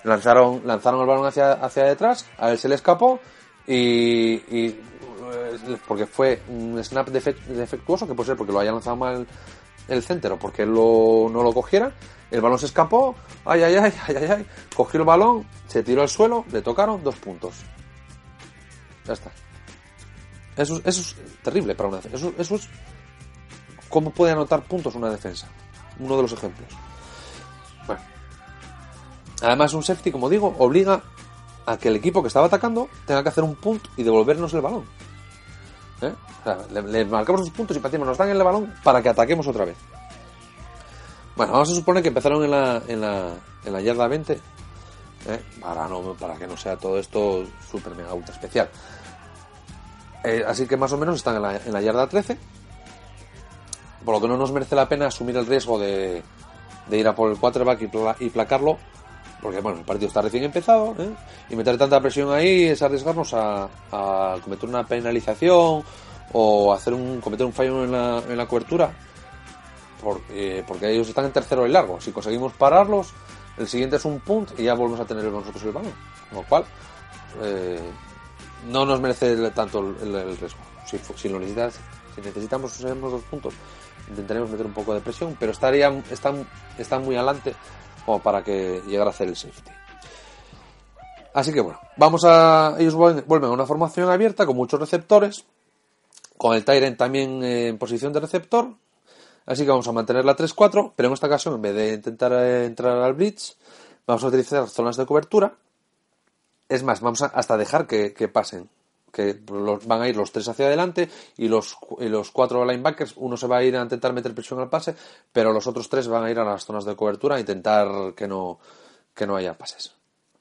Lanzaron, lanzaron el balón hacia, hacia detrás, a él se le escapó y, eh, porque fue un snap defectuoso, que puede ser porque lo haya lanzado mal el center o porque lo, no lo cogiera el balón se escapó, ay, ay, ay, ay, ay, ay, cogió el balón, se tiró al suelo, le tocaron dos puntos. Ya está. Eso, eso es terrible para una defensa. Eso, eso es cómo puede anotar puntos una defensa. Uno de los ejemplos. Bueno. Además, un safety, como digo, obliga a que el equipo que estaba atacando tenga que hacer un punto y devolvernos el balón. ¿Eh? Le, marcamos los puntos y patimos, nos dan el balón para que ataquemos otra vez. Bueno, vamos a suponer que empezaron en la, en la, en la yarda 20, ¿eh? para, no, para que no sea todo esto súper mega ultra especial. Eh, así que más o menos están en la, en la yarda 13, por lo que no nos merece la pena asumir el riesgo de, ir a por el quarterback y, y placarlo, porque bueno, el partido está recién empezado, ¿eh? y meter tanta presión ahí es arriesgarnos a, cometer una penalización o hacer un cometer un fallo en la, en la cobertura porque, porque ellos están en tercero y largo. Si conseguimos pararlos, el siguiente es un punt y ya volvemos a tener nosotros el balón. Con lo cual, eh, no nos merece tanto el, riesgo. Si, si, lo necesitas, si necesitamos usaremos dos puntos, intentaremos meter un poco de presión, pero estarían, están, están muy adelante como para que llegara a hacer el safety. Así que bueno, vamos a. Ellos vuelven a una formación abierta con muchos receptores, con el Tyrant también en posición de receptor, Así que vamos a mantener la 3-4, pero en esta ocasión, en vez de intentar entrar al blitz, vamos a utilizar zonas de cobertura. Es más, vamos a hasta dejar que, pasen. Que van a ir los tres hacia adelante y los, los cuatro linebackers, uno se va a ir a intentar meter presión al pase, pero los otros tres van a ir a las zonas de cobertura a intentar que no, que no haya pases.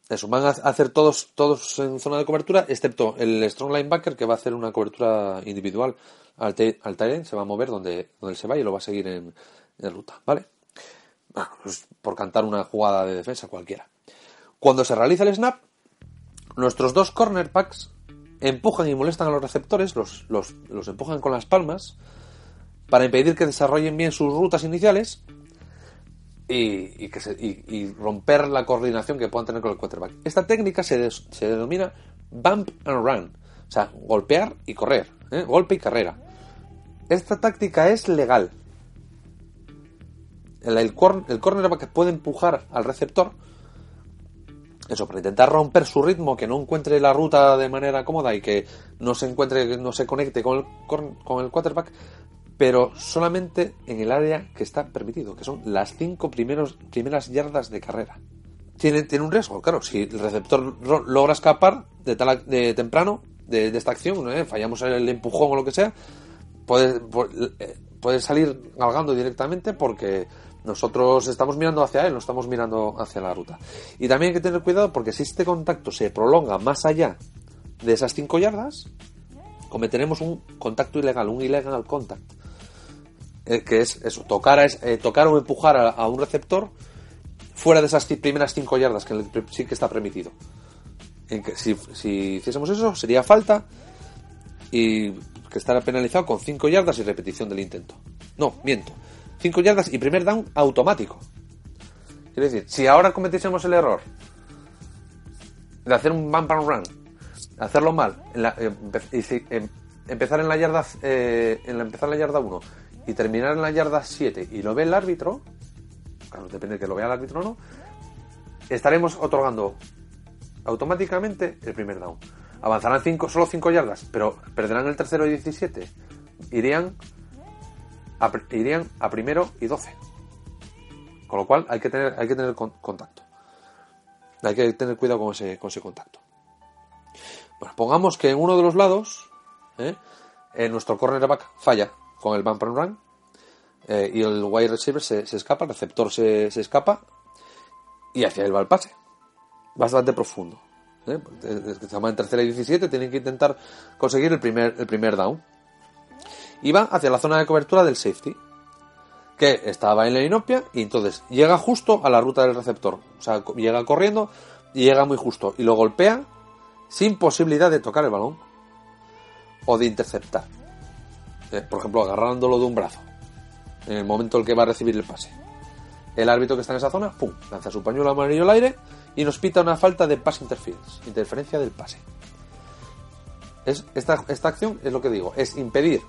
Eso, van a hacer todos, todos en zona de cobertura, excepto el strong linebacker que va a hacer una cobertura individual al, al se va a mover donde, donde se va y lo va a seguir en, ruta, ¿vale? Bueno, pues por cantar una jugada de defensa cualquiera. Cuando se realiza el snap, nuestros dos cornerbacks empujan y molestan a los receptores, los, los, empujan con las palmas para impedir que desarrollen bien sus rutas iniciales y, que se- y romper la coordinación que puedan tener con el quarterback. Esta técnica se, des- se denomina bump and run, o sea, golpear y correr, ¿eh? golpe y carrera. Esta táctica es legal. El, el, cor- el cornerback puede empujar al receptor, eso, para intentar romper su ritmo, que no encuentre la ruta de manera cómoda y que no se encuentre, no se conecte con el, cor- con el quarterback, pero solamente en el área que está permitido, que son las cinco primeros, primeras yardas de carrera. Tiene, tiene un riesgo, claro, si el receptor logra escapar de, tal, de temprano de, esta acción. ¿Eh? fallamos el empujón o lo que sea, puede, pu- eh, puede salir galgando directamente porque nosotros estamos mirando hacia él, no estamos mirando hacia la ruta. Y también hay que tener cuidado porque si este contacto se prolonga más allá de esas 5 yardas, cometeremos un contacto ilegal, un illegal contact. Eh, que es eso, tocar, es- eh, tocar o empujar a, un receptor fuera de esas primeras 5 yardas que sí que está permitido. En que si, si hiciésemos eso, sería falta y que estará penalizado con 5 yardas y repetición del intento. No, miento. 5 yardas y primer down automático. Quiere decir, si ahora cometiésemos el error de hacer un bump and run, hacerlo mal, en la- y si- em- empezar en la yarda eh, en la, empezar en la yarda 1 y terminar en la yarda 7 y lo ve el árbitro, claro, depende de que lo vea el árbitro o no, estaremos otorgando automáticamente el primer down. Avanzarán cinco, solo 5 yardas, pero perderán el tercero y 17. Irían irían a primero y 12. Con lo cual hay que tener, hay que tener con- contacto. Hay que tener cuidado con ese, con ese contacto. Pongamos que en uno de los lados ¿eh? eh, nuestro cornerback falla con el bump and run eh, y el wide receiver se, se escapa, el receptor se, se escapa y hacia él va el pase. Bastante profundo. ¿eh? Estamos en tercera y 17 tienen que intentar conseguir el primer, el primer down. Va hacia la zona de cobertura del safety, que estaba en la inopia y entonces llega justo a la ruta del receptor. O sea, llega corriendo y llega muy justo y lo golpea sin posibilidad de tocar el balón o de interceptar. Eh, por ejemplo, agarrándolo de un brazo en el momento en el que va a recibir el pase. El árbitro que está en esa zona, pum, lanza su pañuelo amarillo al aire y nos pita una falta de pass interference, interferencia del pase. Es, esta, esta acción es lo que digo, es impedir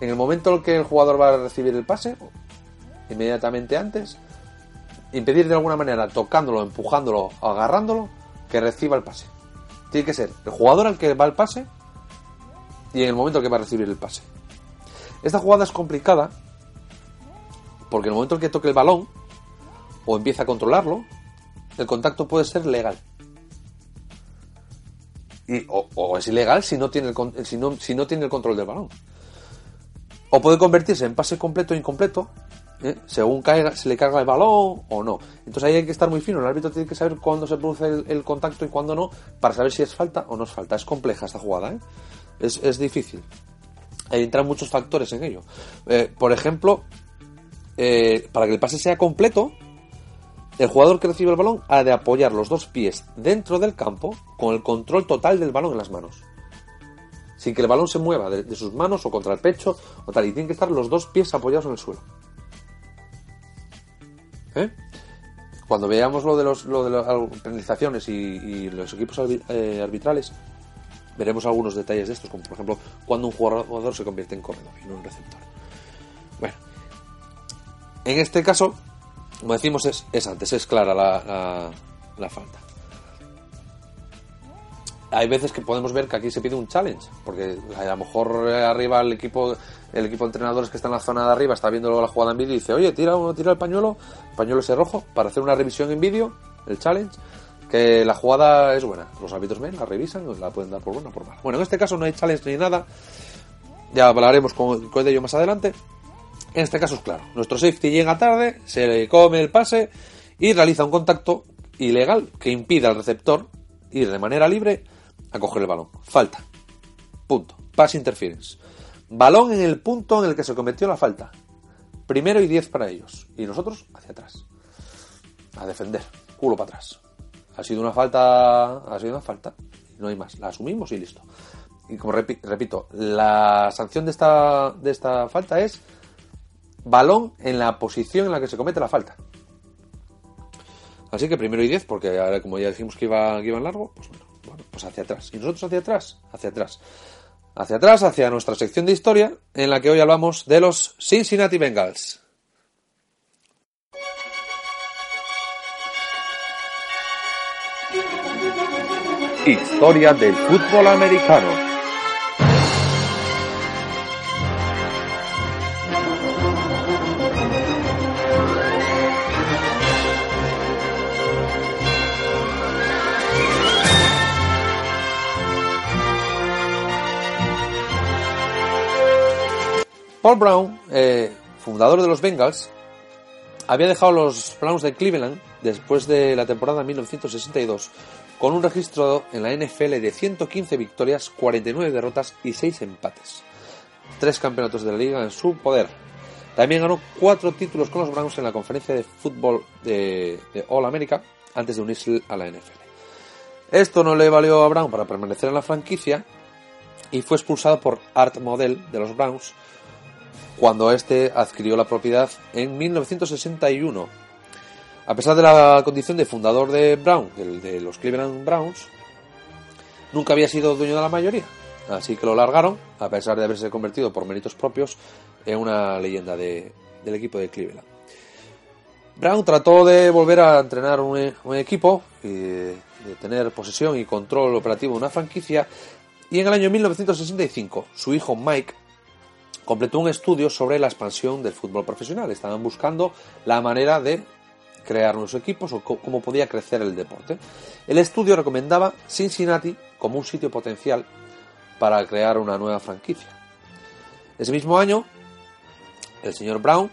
en el momento en que el jugador va a recibir el pase, inmediatamente antes, impedir de alguna manera, tocándolo, empujándolo o agarrándolo, que reciba el pase. Tiene que ser el jugador al que va el pase y en el momento en que va a recibir el pase. Esta jugada es complicada porque en el momento en que toque el balón o empieza a controlarlo, el contacto puede ser legal. Y, o, o es ilegal si no, tiene el, si, no, si no tiene el control del balón. O puede convertirse en pase completo o incompleto, ¿eh? según se le carga el balón o no. Entonces ahí hay que estar muy fino. El árbitro tiene que saber cuándo se produce el, contacto y cuándo no, para saber si es falta o no es falta. Es compleja esta jugada, ¿eh? es, es difícil. Entran muchos factores en ello. Eh, por ejemplo, para que el pase sea completo, el jugador que recibe el balón ha de apoyar los dos pies dentro del campo con el control total del balón en las manos. Sin que el balón se mueva de, sus manos o contra el pecho o tal. Y tienen que estar los dos pies apoyados en el suelo. ¿Eh? Cuando veamos lo de, las penalizaciones y, los equipos eh, arbitrales, veremos algunos detalles de estos, como por ejemplo cuando un jugador se convierte en corredor y no en receptor. Bueno, en este caso, como decimos, es, es antes, es clara la, la- la falta. Hay veces que podemos ver que aquí se pide un challenge, porque a lo mejor eh, arriba el equipo, el equipo de entrenadores que está en la zona de arriba está viendo la jugada en vídeo y dice, oye, tira, tira el pañuelo, el pañuelo ese rojo, para hacer una revisión en vídeo, el challenge, que la jugada es buena. Los árbitros ven, la revisan, la pueden dar por buena o por mala. Bueno, en este caso no hay challenge ni nada, ya hablaremos con, con ello más adelante. En este caso es claro, nuestro safety llega tarde, se le come el pase y realiza un contacto ilegal que impide al receptor ir de manera libre a coger el balón. Falta. Punto. Pass interference. Balón en el punto en el que se cometió la falta. Primero y 10 para ellos. Y nosotros hacia atrás. A defender. Culo para atrás. Ha sido una falta. Ha sido una falta. No hay más. La asumimos y listo. Y como repi- repito, la sanción de esta, de esta falta es balón en la posición en la que se comete la falta. Así que primero y diez, porque ahora como ya dijimos que iba, que iba en largo, pues bueno, bueno, pues hacia atrás. ¿Y nosotros hacia atrás? Hacia atrás. Hacia atrás, hacia nuestra sección de historia, en la que hoy hablamos de los Cincinnati Bengals. Historia del fútbol americano. Paul Brown, eh, fundador de los Bengals, había dejado los Browns de Cleveland después de la temporada 1962 con un registro en la NFL de 115 victorias, 49 derrotas y 6 empates. Tres campeonatos de la liga en su poder. También ganó cuatro títulos con los Browns en la conferencia de fútbol de, de All America antes de unirse a la NFL. Esto no le valió a Brown para permanecer en la franquicia y fue expulsado por Art Model de los Browns cuando este adquirió la propiedad en 1961. A pesar de la condición de fundador de Brown, de los Cleveland Browns, nunca había sido dueño de la mayoría. Así que lo largaron, a pesar de haberse convertido por méritos propios en una leyenda del equipo de Cleveland. Brown trató de volver a entrenar un, equipo y de tener posesión y control operativo de una franquicia y en el año 1965 su hijo Mike completó un estudio sobre la expansión del fútbol profesional. Estaban buscando la manera de crear nuevos equipos o cómo podía crecer el deporte. El estudio recomendaba Cincinnati como un sitio potencial para crear una nueva franquicia. Ese mismo año, el señor Brown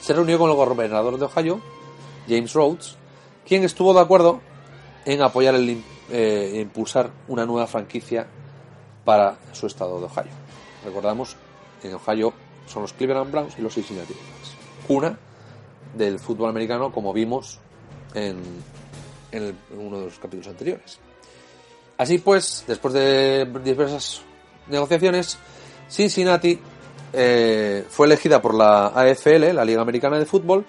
se reunió con el gobernador de Ohio, James Rhodes, quien estuvo de acuerdo en apoyar el eh, impulsar una nueva franquicia para su estado de Ohio. Recordamos en Ohio son los Cleveland Browns y los Cincinnati Bengals. Cuna del fútbol americano, como vimos en, uno de los capítulos anteriores. Así pues, después de diversas negociaciones, Cincinnati eh, fue elegida por la AFL, la Liga Americana de Fútbol,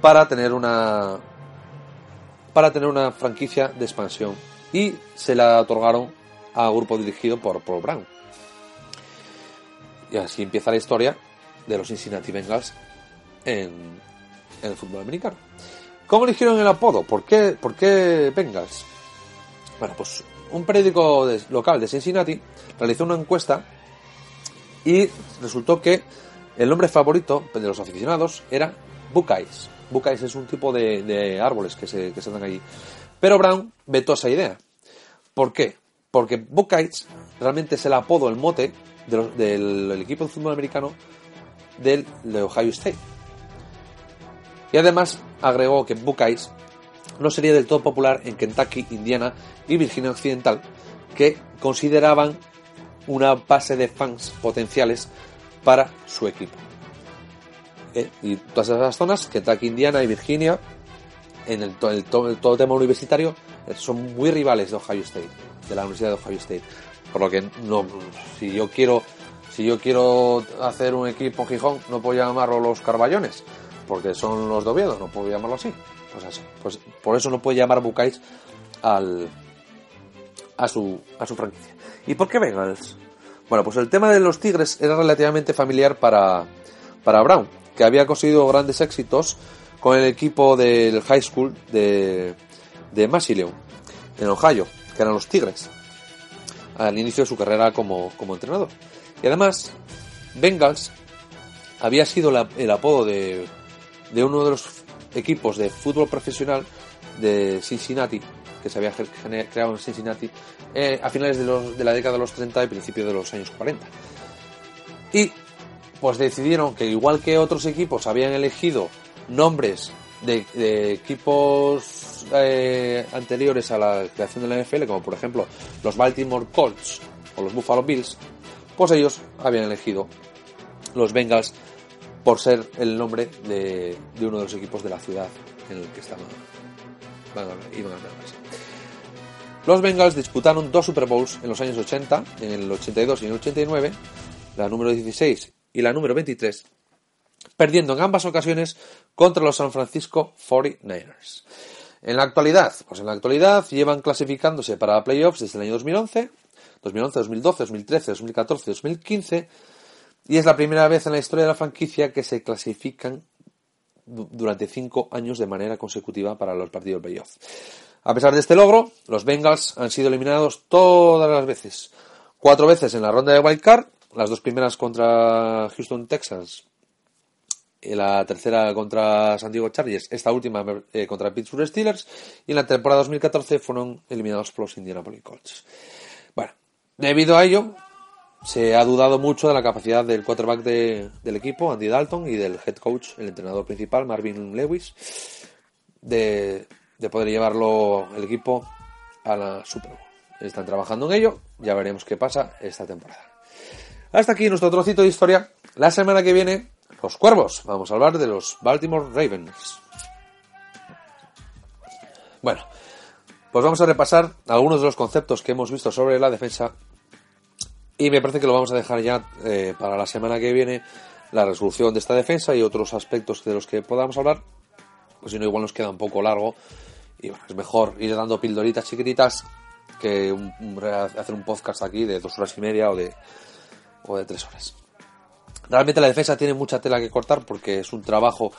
para tener una para tener una franquicia de expansión y se la otorgaron a grupo dirigido por Paul Brown. Y así empieza la historia de los Cincinnati Bengals en, el fútbol americano. ¿Cómo eligieron el apodo? ¿Por qué, ¿Por qué Bengals? Bueno, pues un periódico local de Cincinnati realizó una encuesta y resultó que el nombre favorito de los aficionados era Buckeyes. Buckeyes es un tipo de, árboles que se, que se dan allí. Pero Brown vetó esa idea. ¿Por qué? Porque Buckeyes realmente es el apodo, el mote del, equipo de fútbol americano del de Ohio State. Y además agregó que Buckeyes no sería del todo popular en Kentucky, Indiana y Virginia Occidental, que consideraban una base de fans potenciales para su equipo. Eh, y todas esas zonas, Kentucky, Indiana y Virginia, en el, el, todo el tema universitario, eh, son muy rivales de Ohio State, de la Universidad de Ohio State. Por lo que no, si yo quiero, si yo quiero hacer un equipo en Gijón, no puedo llamarlo los Carballones, porque son los de no puedo llamarlo así. Pues así. Pues por eso no puede llamar Bucais al a su a su franquicia. ¿Y por qué Bengals? Bueno, pues el tema de los Tigres era relativamente familiar para para Brown, que había conseguido grandes éxitos con el equipo del high school de de en Ohio, que eran los Tigres al inicio de su carrera como, entrenador. Y además, Bengals había sido el apodo de, de uno de los equipos de fútbol profesional de Cincinnati, que se había creado en Cincinnati eh, a finales de, la década de los 30 y principios de los años 40. Y pues decidieron que igual que otros equipos habían elegido nombres de, equipos eh, anteriores a la creación de la NFL, como por ejemplo los Baltimore Colts o los Buffalo Bills, pues ellos habían elegido los Bengals por ser el nombre de, uno de los equipos de la ciudad en el que estaban Los Bengals disputaron dos Super Bowls en los años 80, en el 82 y en el 89, la número 16 y la número 23, perdiendo en ambas ocasiones contra los San Francisco 49ers. En la actualidad, pues en la actualidad llevan clasificándose para playoffs desde el año 2011, 2011, 2012, 2013, 2014, 2015 y es la primera vez en la historia de la franquicia que se clasifican durante cinco años de manera consecutiva para los partidos de playoff. A pesar de este logro, los Bengals han sido eliminados todas las veces. Cuatro veces en la ronda de Wild Card, las dos primeras contra Houston Texans la tercera contra San Diego Chargers, esta última eh, contra Pittsburgh Steelers, y en la temporada 2014 fueron eliminados por los Indianapolis Colts. Bueno, debido a ello, se ha dudado mucho de la capacidad del quarterback del equipo, Andy Dalton, y del head coach, el entrenador principal, Marvin Lewis, de, de poder llevarlo el equipo a la Super Bowl. Están trabajando en ello, ya veremos qué pasa esta temporada. Hasta aquí nuestro trocito de historia. La semana que viene, los cuervos. Vamos a hablar de los Baltimore Ravens. Bueno, pues vamos a repasar algunos de los conceptos que hemos visto sobre la defensa y me parece que lo vamos a dejar ya eh, para la semana que viene, la resolución de esta defensa y otros aspectos de los que podamos hablar, pues si no igual nos queda un poco largo y bueno, es mejor ir dando pildoritas chiquititas que hacer un podcast aquí de dos horas y media o de, o de tres horas. Realmente la defensa tiene mucha tela que cortar porque es un trabajo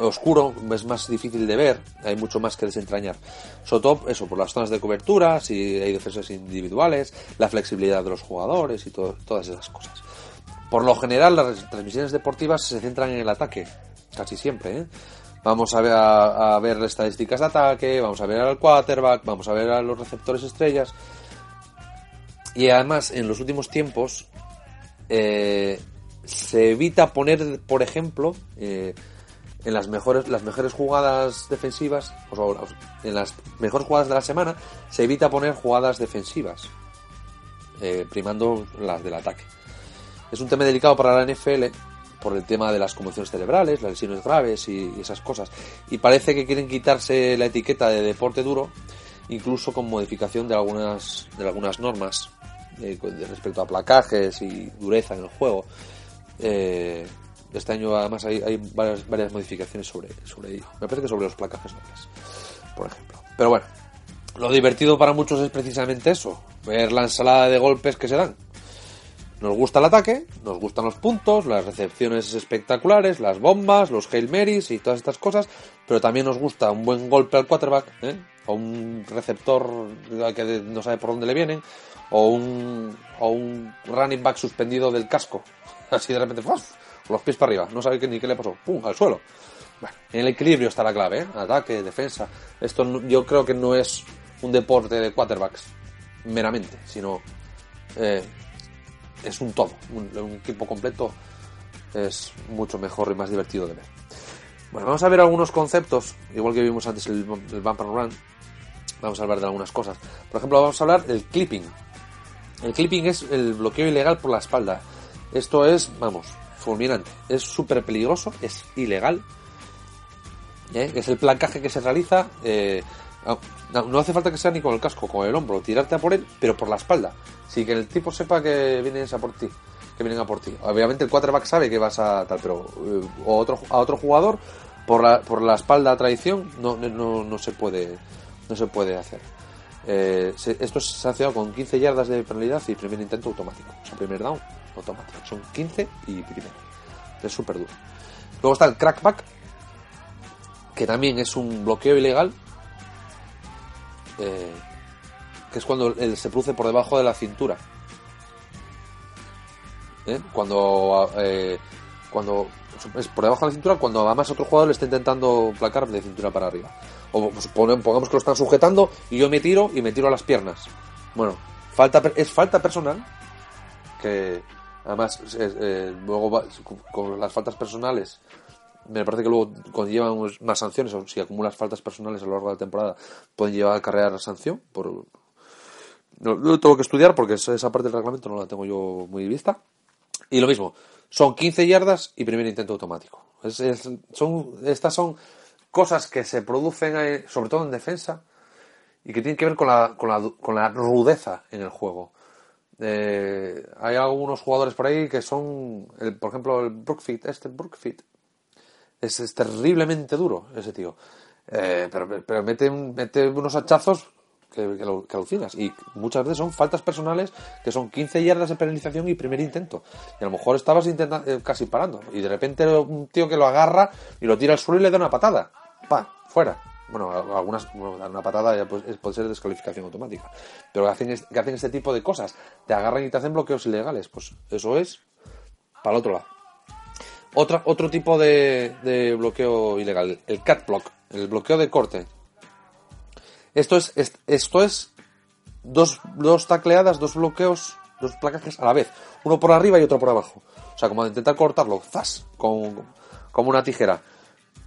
oscuro, es más difícil de ver, hay mucho más que desentrañar. Sobre todo eso, por las zonas de cobertura, si hay defensas individuales, la flexibilidad de los jugadores y todas esas cosas. Por lo general, las transmisiones deportivas se centran en el ataque, casi siempre. ¿eh? Vamos a ver, a, ver estadísticas de ataque, vamos a ver al quarterback, vamos a ver a los receptores estrellas. Y además, en los últimos tiempos, eh, se evita poner, por ejemplo, eh, en las mejores, las mejores jugadas defensivas, o en las mejores jugadas de la semana, se evita poner jugadas defensivas, eh, primando las del ataque. Es un tema delicado para la NFL por el tema de las conmociones cerebrales, las lesiones graves y, esas cosas. Y parece que quieren quitarse la etiqueta de deporte duro, incluso con modificación de algunas, de algunas normas eh, respecto a placajes y dureza en el juego. Eh, este año además hay, varias, varias, modificaciones sobre, sobre ello. Me parece que sobre los placajes nobles, por ejemplo. Pero bueno, lo divertido para muchos es precisamente eso, ver la ensalada de golpes que se dan. Nos gusta el ataque, nos gustan los puntos, las recepciones espectaculares, las bombas, los Hail Marys y todas estas cosas, pero también nos gusta un buen golpe al quarterback, ¿eh? o un receptor que no sabe por dónde le vienen, o un, running back suspendido del casco, <laughs> así de repente, con los pies para arriba, no sabe ni qué le pasó, ¡pum! al suelo. Bueno, en el equilibrio está la clave, ¿eh? ataque, defensa. Esto yo creo que no es un deporte de quarterbacks meramente, sino eh, es un todo. Un, equipo completo es mucho mejor y más divertido de ver. Bueno, vamos a ver algunos conceptos, igual que vimos antes el, el bumper run. Vamos a hablar de algunas cosas. Por ejemplo, vamos a hablar del clipping. El clipping es el bloqueo ilegal por la espalda. Esto es, vamos, fulminante. Es súper peligroso, es ilegal. ¿eh? Es el placaje que se realiza. Eh, no, hace falta que sea ni con el casco, con el hombro, tirarte a por él, pero por la espalda. Sí, que el tipo sepa que vienes a por ti. Que vienen a por ti. Obviamente el quarterback sabe que vas a tal, pero eh, otro, a otro jugador por la, por la espalda a traición no se puede no se puede hacer. Eh, esto es sancionado con 15 yardas de penalidad y primer intento automático. O sea, primer down automático. Son 15 y primero. Es súper duro. Luego está el crackback, que también es un bloqueo ilegal. Eh, que es cuando se produce por debajo de la cintura. ¿Eh? Cuando, cuando es por debajo de la cintura, cuando además otro jugador le está intentando placar de cintura para arriba. O pues, pongamos que lo están sujetando y yo me tiro y me tiro a las piernas. Bueno, falta es falta personal que además eh, luego con las faltas personales me parece que luego conllevan más sanciones o si acumulas faltas personales a lo largo de la temporada pueden llevar a cargar sanción por no, lo tengo que estudiar porque esa parte del reglamento no la tengo yo muy vista y lo mismo son 15 yardas y primer intento automático son estas son cosas que se producen, eh, sobre todo en defensa, y que tienen que ver con la, con la, con la rudeza en el juego. Eh, hay algunos jugadores por ahí que son, por ejemplo, el Brookfit, este Brookfit, es, es, terriblemente duro ese tío. Eh, pero, pero mete, mete unos hachazos que, que, alucinas. Y muchas veces son faltas personales que son 15 yardas de penalización y primer intento. Y a lo mejor estabas intentando, eh, casi parando. Y de repente un tío que lo agarra y lo tira al suelo y le da una patada. Pa, fuera. Bueno, algunas, bueno, una patada ya pues, es- puede ser descalificación automática. Pero que hacen, que hacen este tipo de cosas. Te agarran y te hacen bloqueos ilegales. Pues eso es para el otro lado. Otra, otro tipo de, de bloqueo ilegal, el cat block, el bloqueo de corte. Esto es, es- esto es dos, dos tacleadas, dos bloqueos, dos placajes a la vez, uno por arriba y otro por abajo. O sea, como de intentar cortarlo, ¡zas! Con, como una tijera.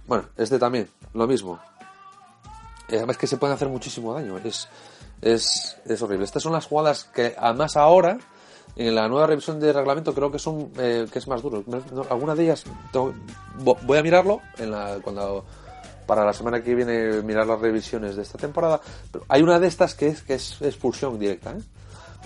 Bueno, este también, lo mismo. Y además que se pueden hacer muchísimo daño. Es, es, es horrible. Estas son las jugadas que además ahora, en la nueva revisión de reglamento, creo que son eh, que es más duro. No, alguna de ellas tengo- vo- voy a mirarlo en la, cuando para la semana que viene mirar las revisiones de esta temporada. Pero hay una de estas que es que es expulsión directa. ¿eh?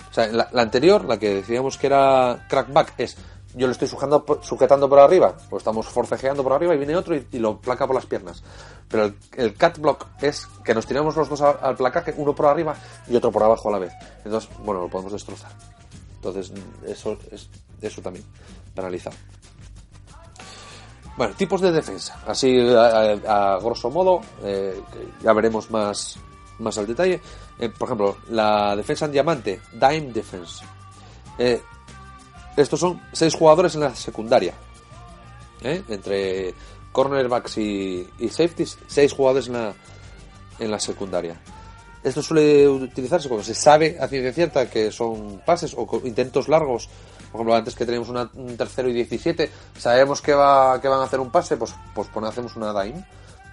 O sea, la, la anterior, la que decíamos que era crackback, es yo lo estoy sujetando, sujetando por arriba, o estamos forcejeando por arriba y viene otro y, y lo placa por las piernas. Pero el, el cat block es que nos tiramos los dos al, al placaje, uno por arriba y otro por abajo a la vez. Entonces, bueno, lo podemos destrozar. Entonces, eso es eso también, penalizado. Bueno, tipos de defensa. Así, a, a- grosso modo, eh, ya veremos más, más al detalle. Eh, por ejemplo, la defensa en diamante, Dime Defense. Eh, estos son seis jugadores en la secundaria. ¿eh? Entre cornerbacks y, y safeties, seis jugadores en la, en la secundaria. Esto suele utilizarse cuando se sabe a ciencia cierta que son pases o intentos largos. Por ejemplo, antes que teníamos una- un tercero y 17, sabemos que, va, que van a hacer un pase, pues, pues pone- hacemos una dime,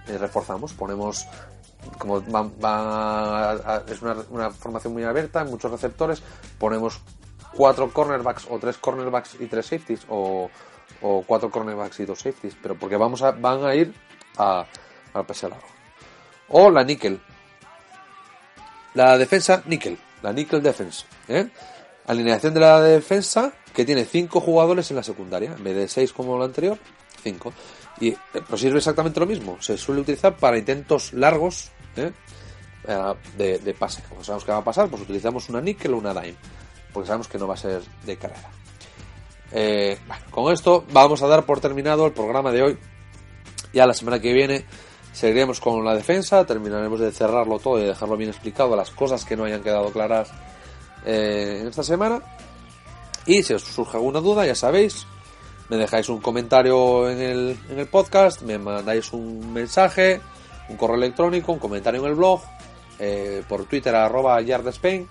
eh, reforzamos, ponemos, como van, van a- a- es una, formación muy abierta, muchos receptores, ponemos cuatro cornerbacks o tres cornerbacks y tres safeties o, o cuatro cornerbacks y dos safeties, pero porque vamos a, van a ir al pase largo. O la níquel, la defensa níquel, la níquel defense. ¿eh? Alineación de la defensa que tiene cinco jugadores en la secundaria, en vez de seis como la anterior, cinco. Y eh, pues sirve exactamente lo mismo. Se suele utilizar para intentos largos ¿eh? Eh, de, de pase. Como sabemos que va a pasar, pues utilizamos una níquel o una dime, porque sabemos que no va a ser de carrera. Eh, con esto vamos a dar por terminado el programa de hoy. Ya la semana que viene seguiremos con la defensa, terminaremos de cerrarlo todo y de dejarlo bien explicado, las cosas que no hayan quedado claras eh, en esta semana. Y si os surge alguna duda, ya sabéis, me dejáis un comentario en el, en el podcast, me mandáis un mensaje, un correo electrónico, un comentario en el blog, eh, por Twitter arroba yardespain,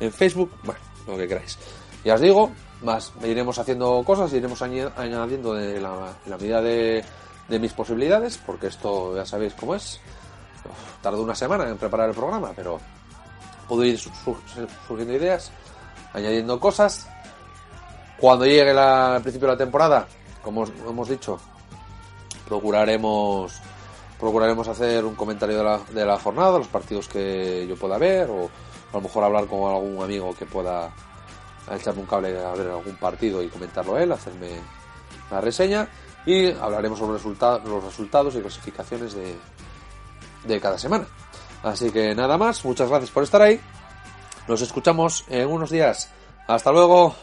en Facebook, bueno, lo que queráis. Ya os digo, más iremos haciendo cosas, iremos añadiendo de la, la medida de, de mis posibilidades, porque esto ya sabéis cómo es. Uf, Tardo una semana en preparar el programa, pero puedo ir su- su- surgiendo ideas, añadiendo cosas. Cuando llegue la, el principio de la temporada, como os- hemos dicho, procuraremos procuraremos hacer un comentario de la, de la jornada, los partidos que yo pueda ver, o a lo mejor hablar con algún amigo que pueda echarme un cable a ver algún partido y comentarlo él, hacerme la reseña y hablaremos sobre resulta- los resultados y clasificaciones de, de cada semana. Así que nada más, muchas gracias por estar ahí. Nos escuchamos en unos días. Hasta luego.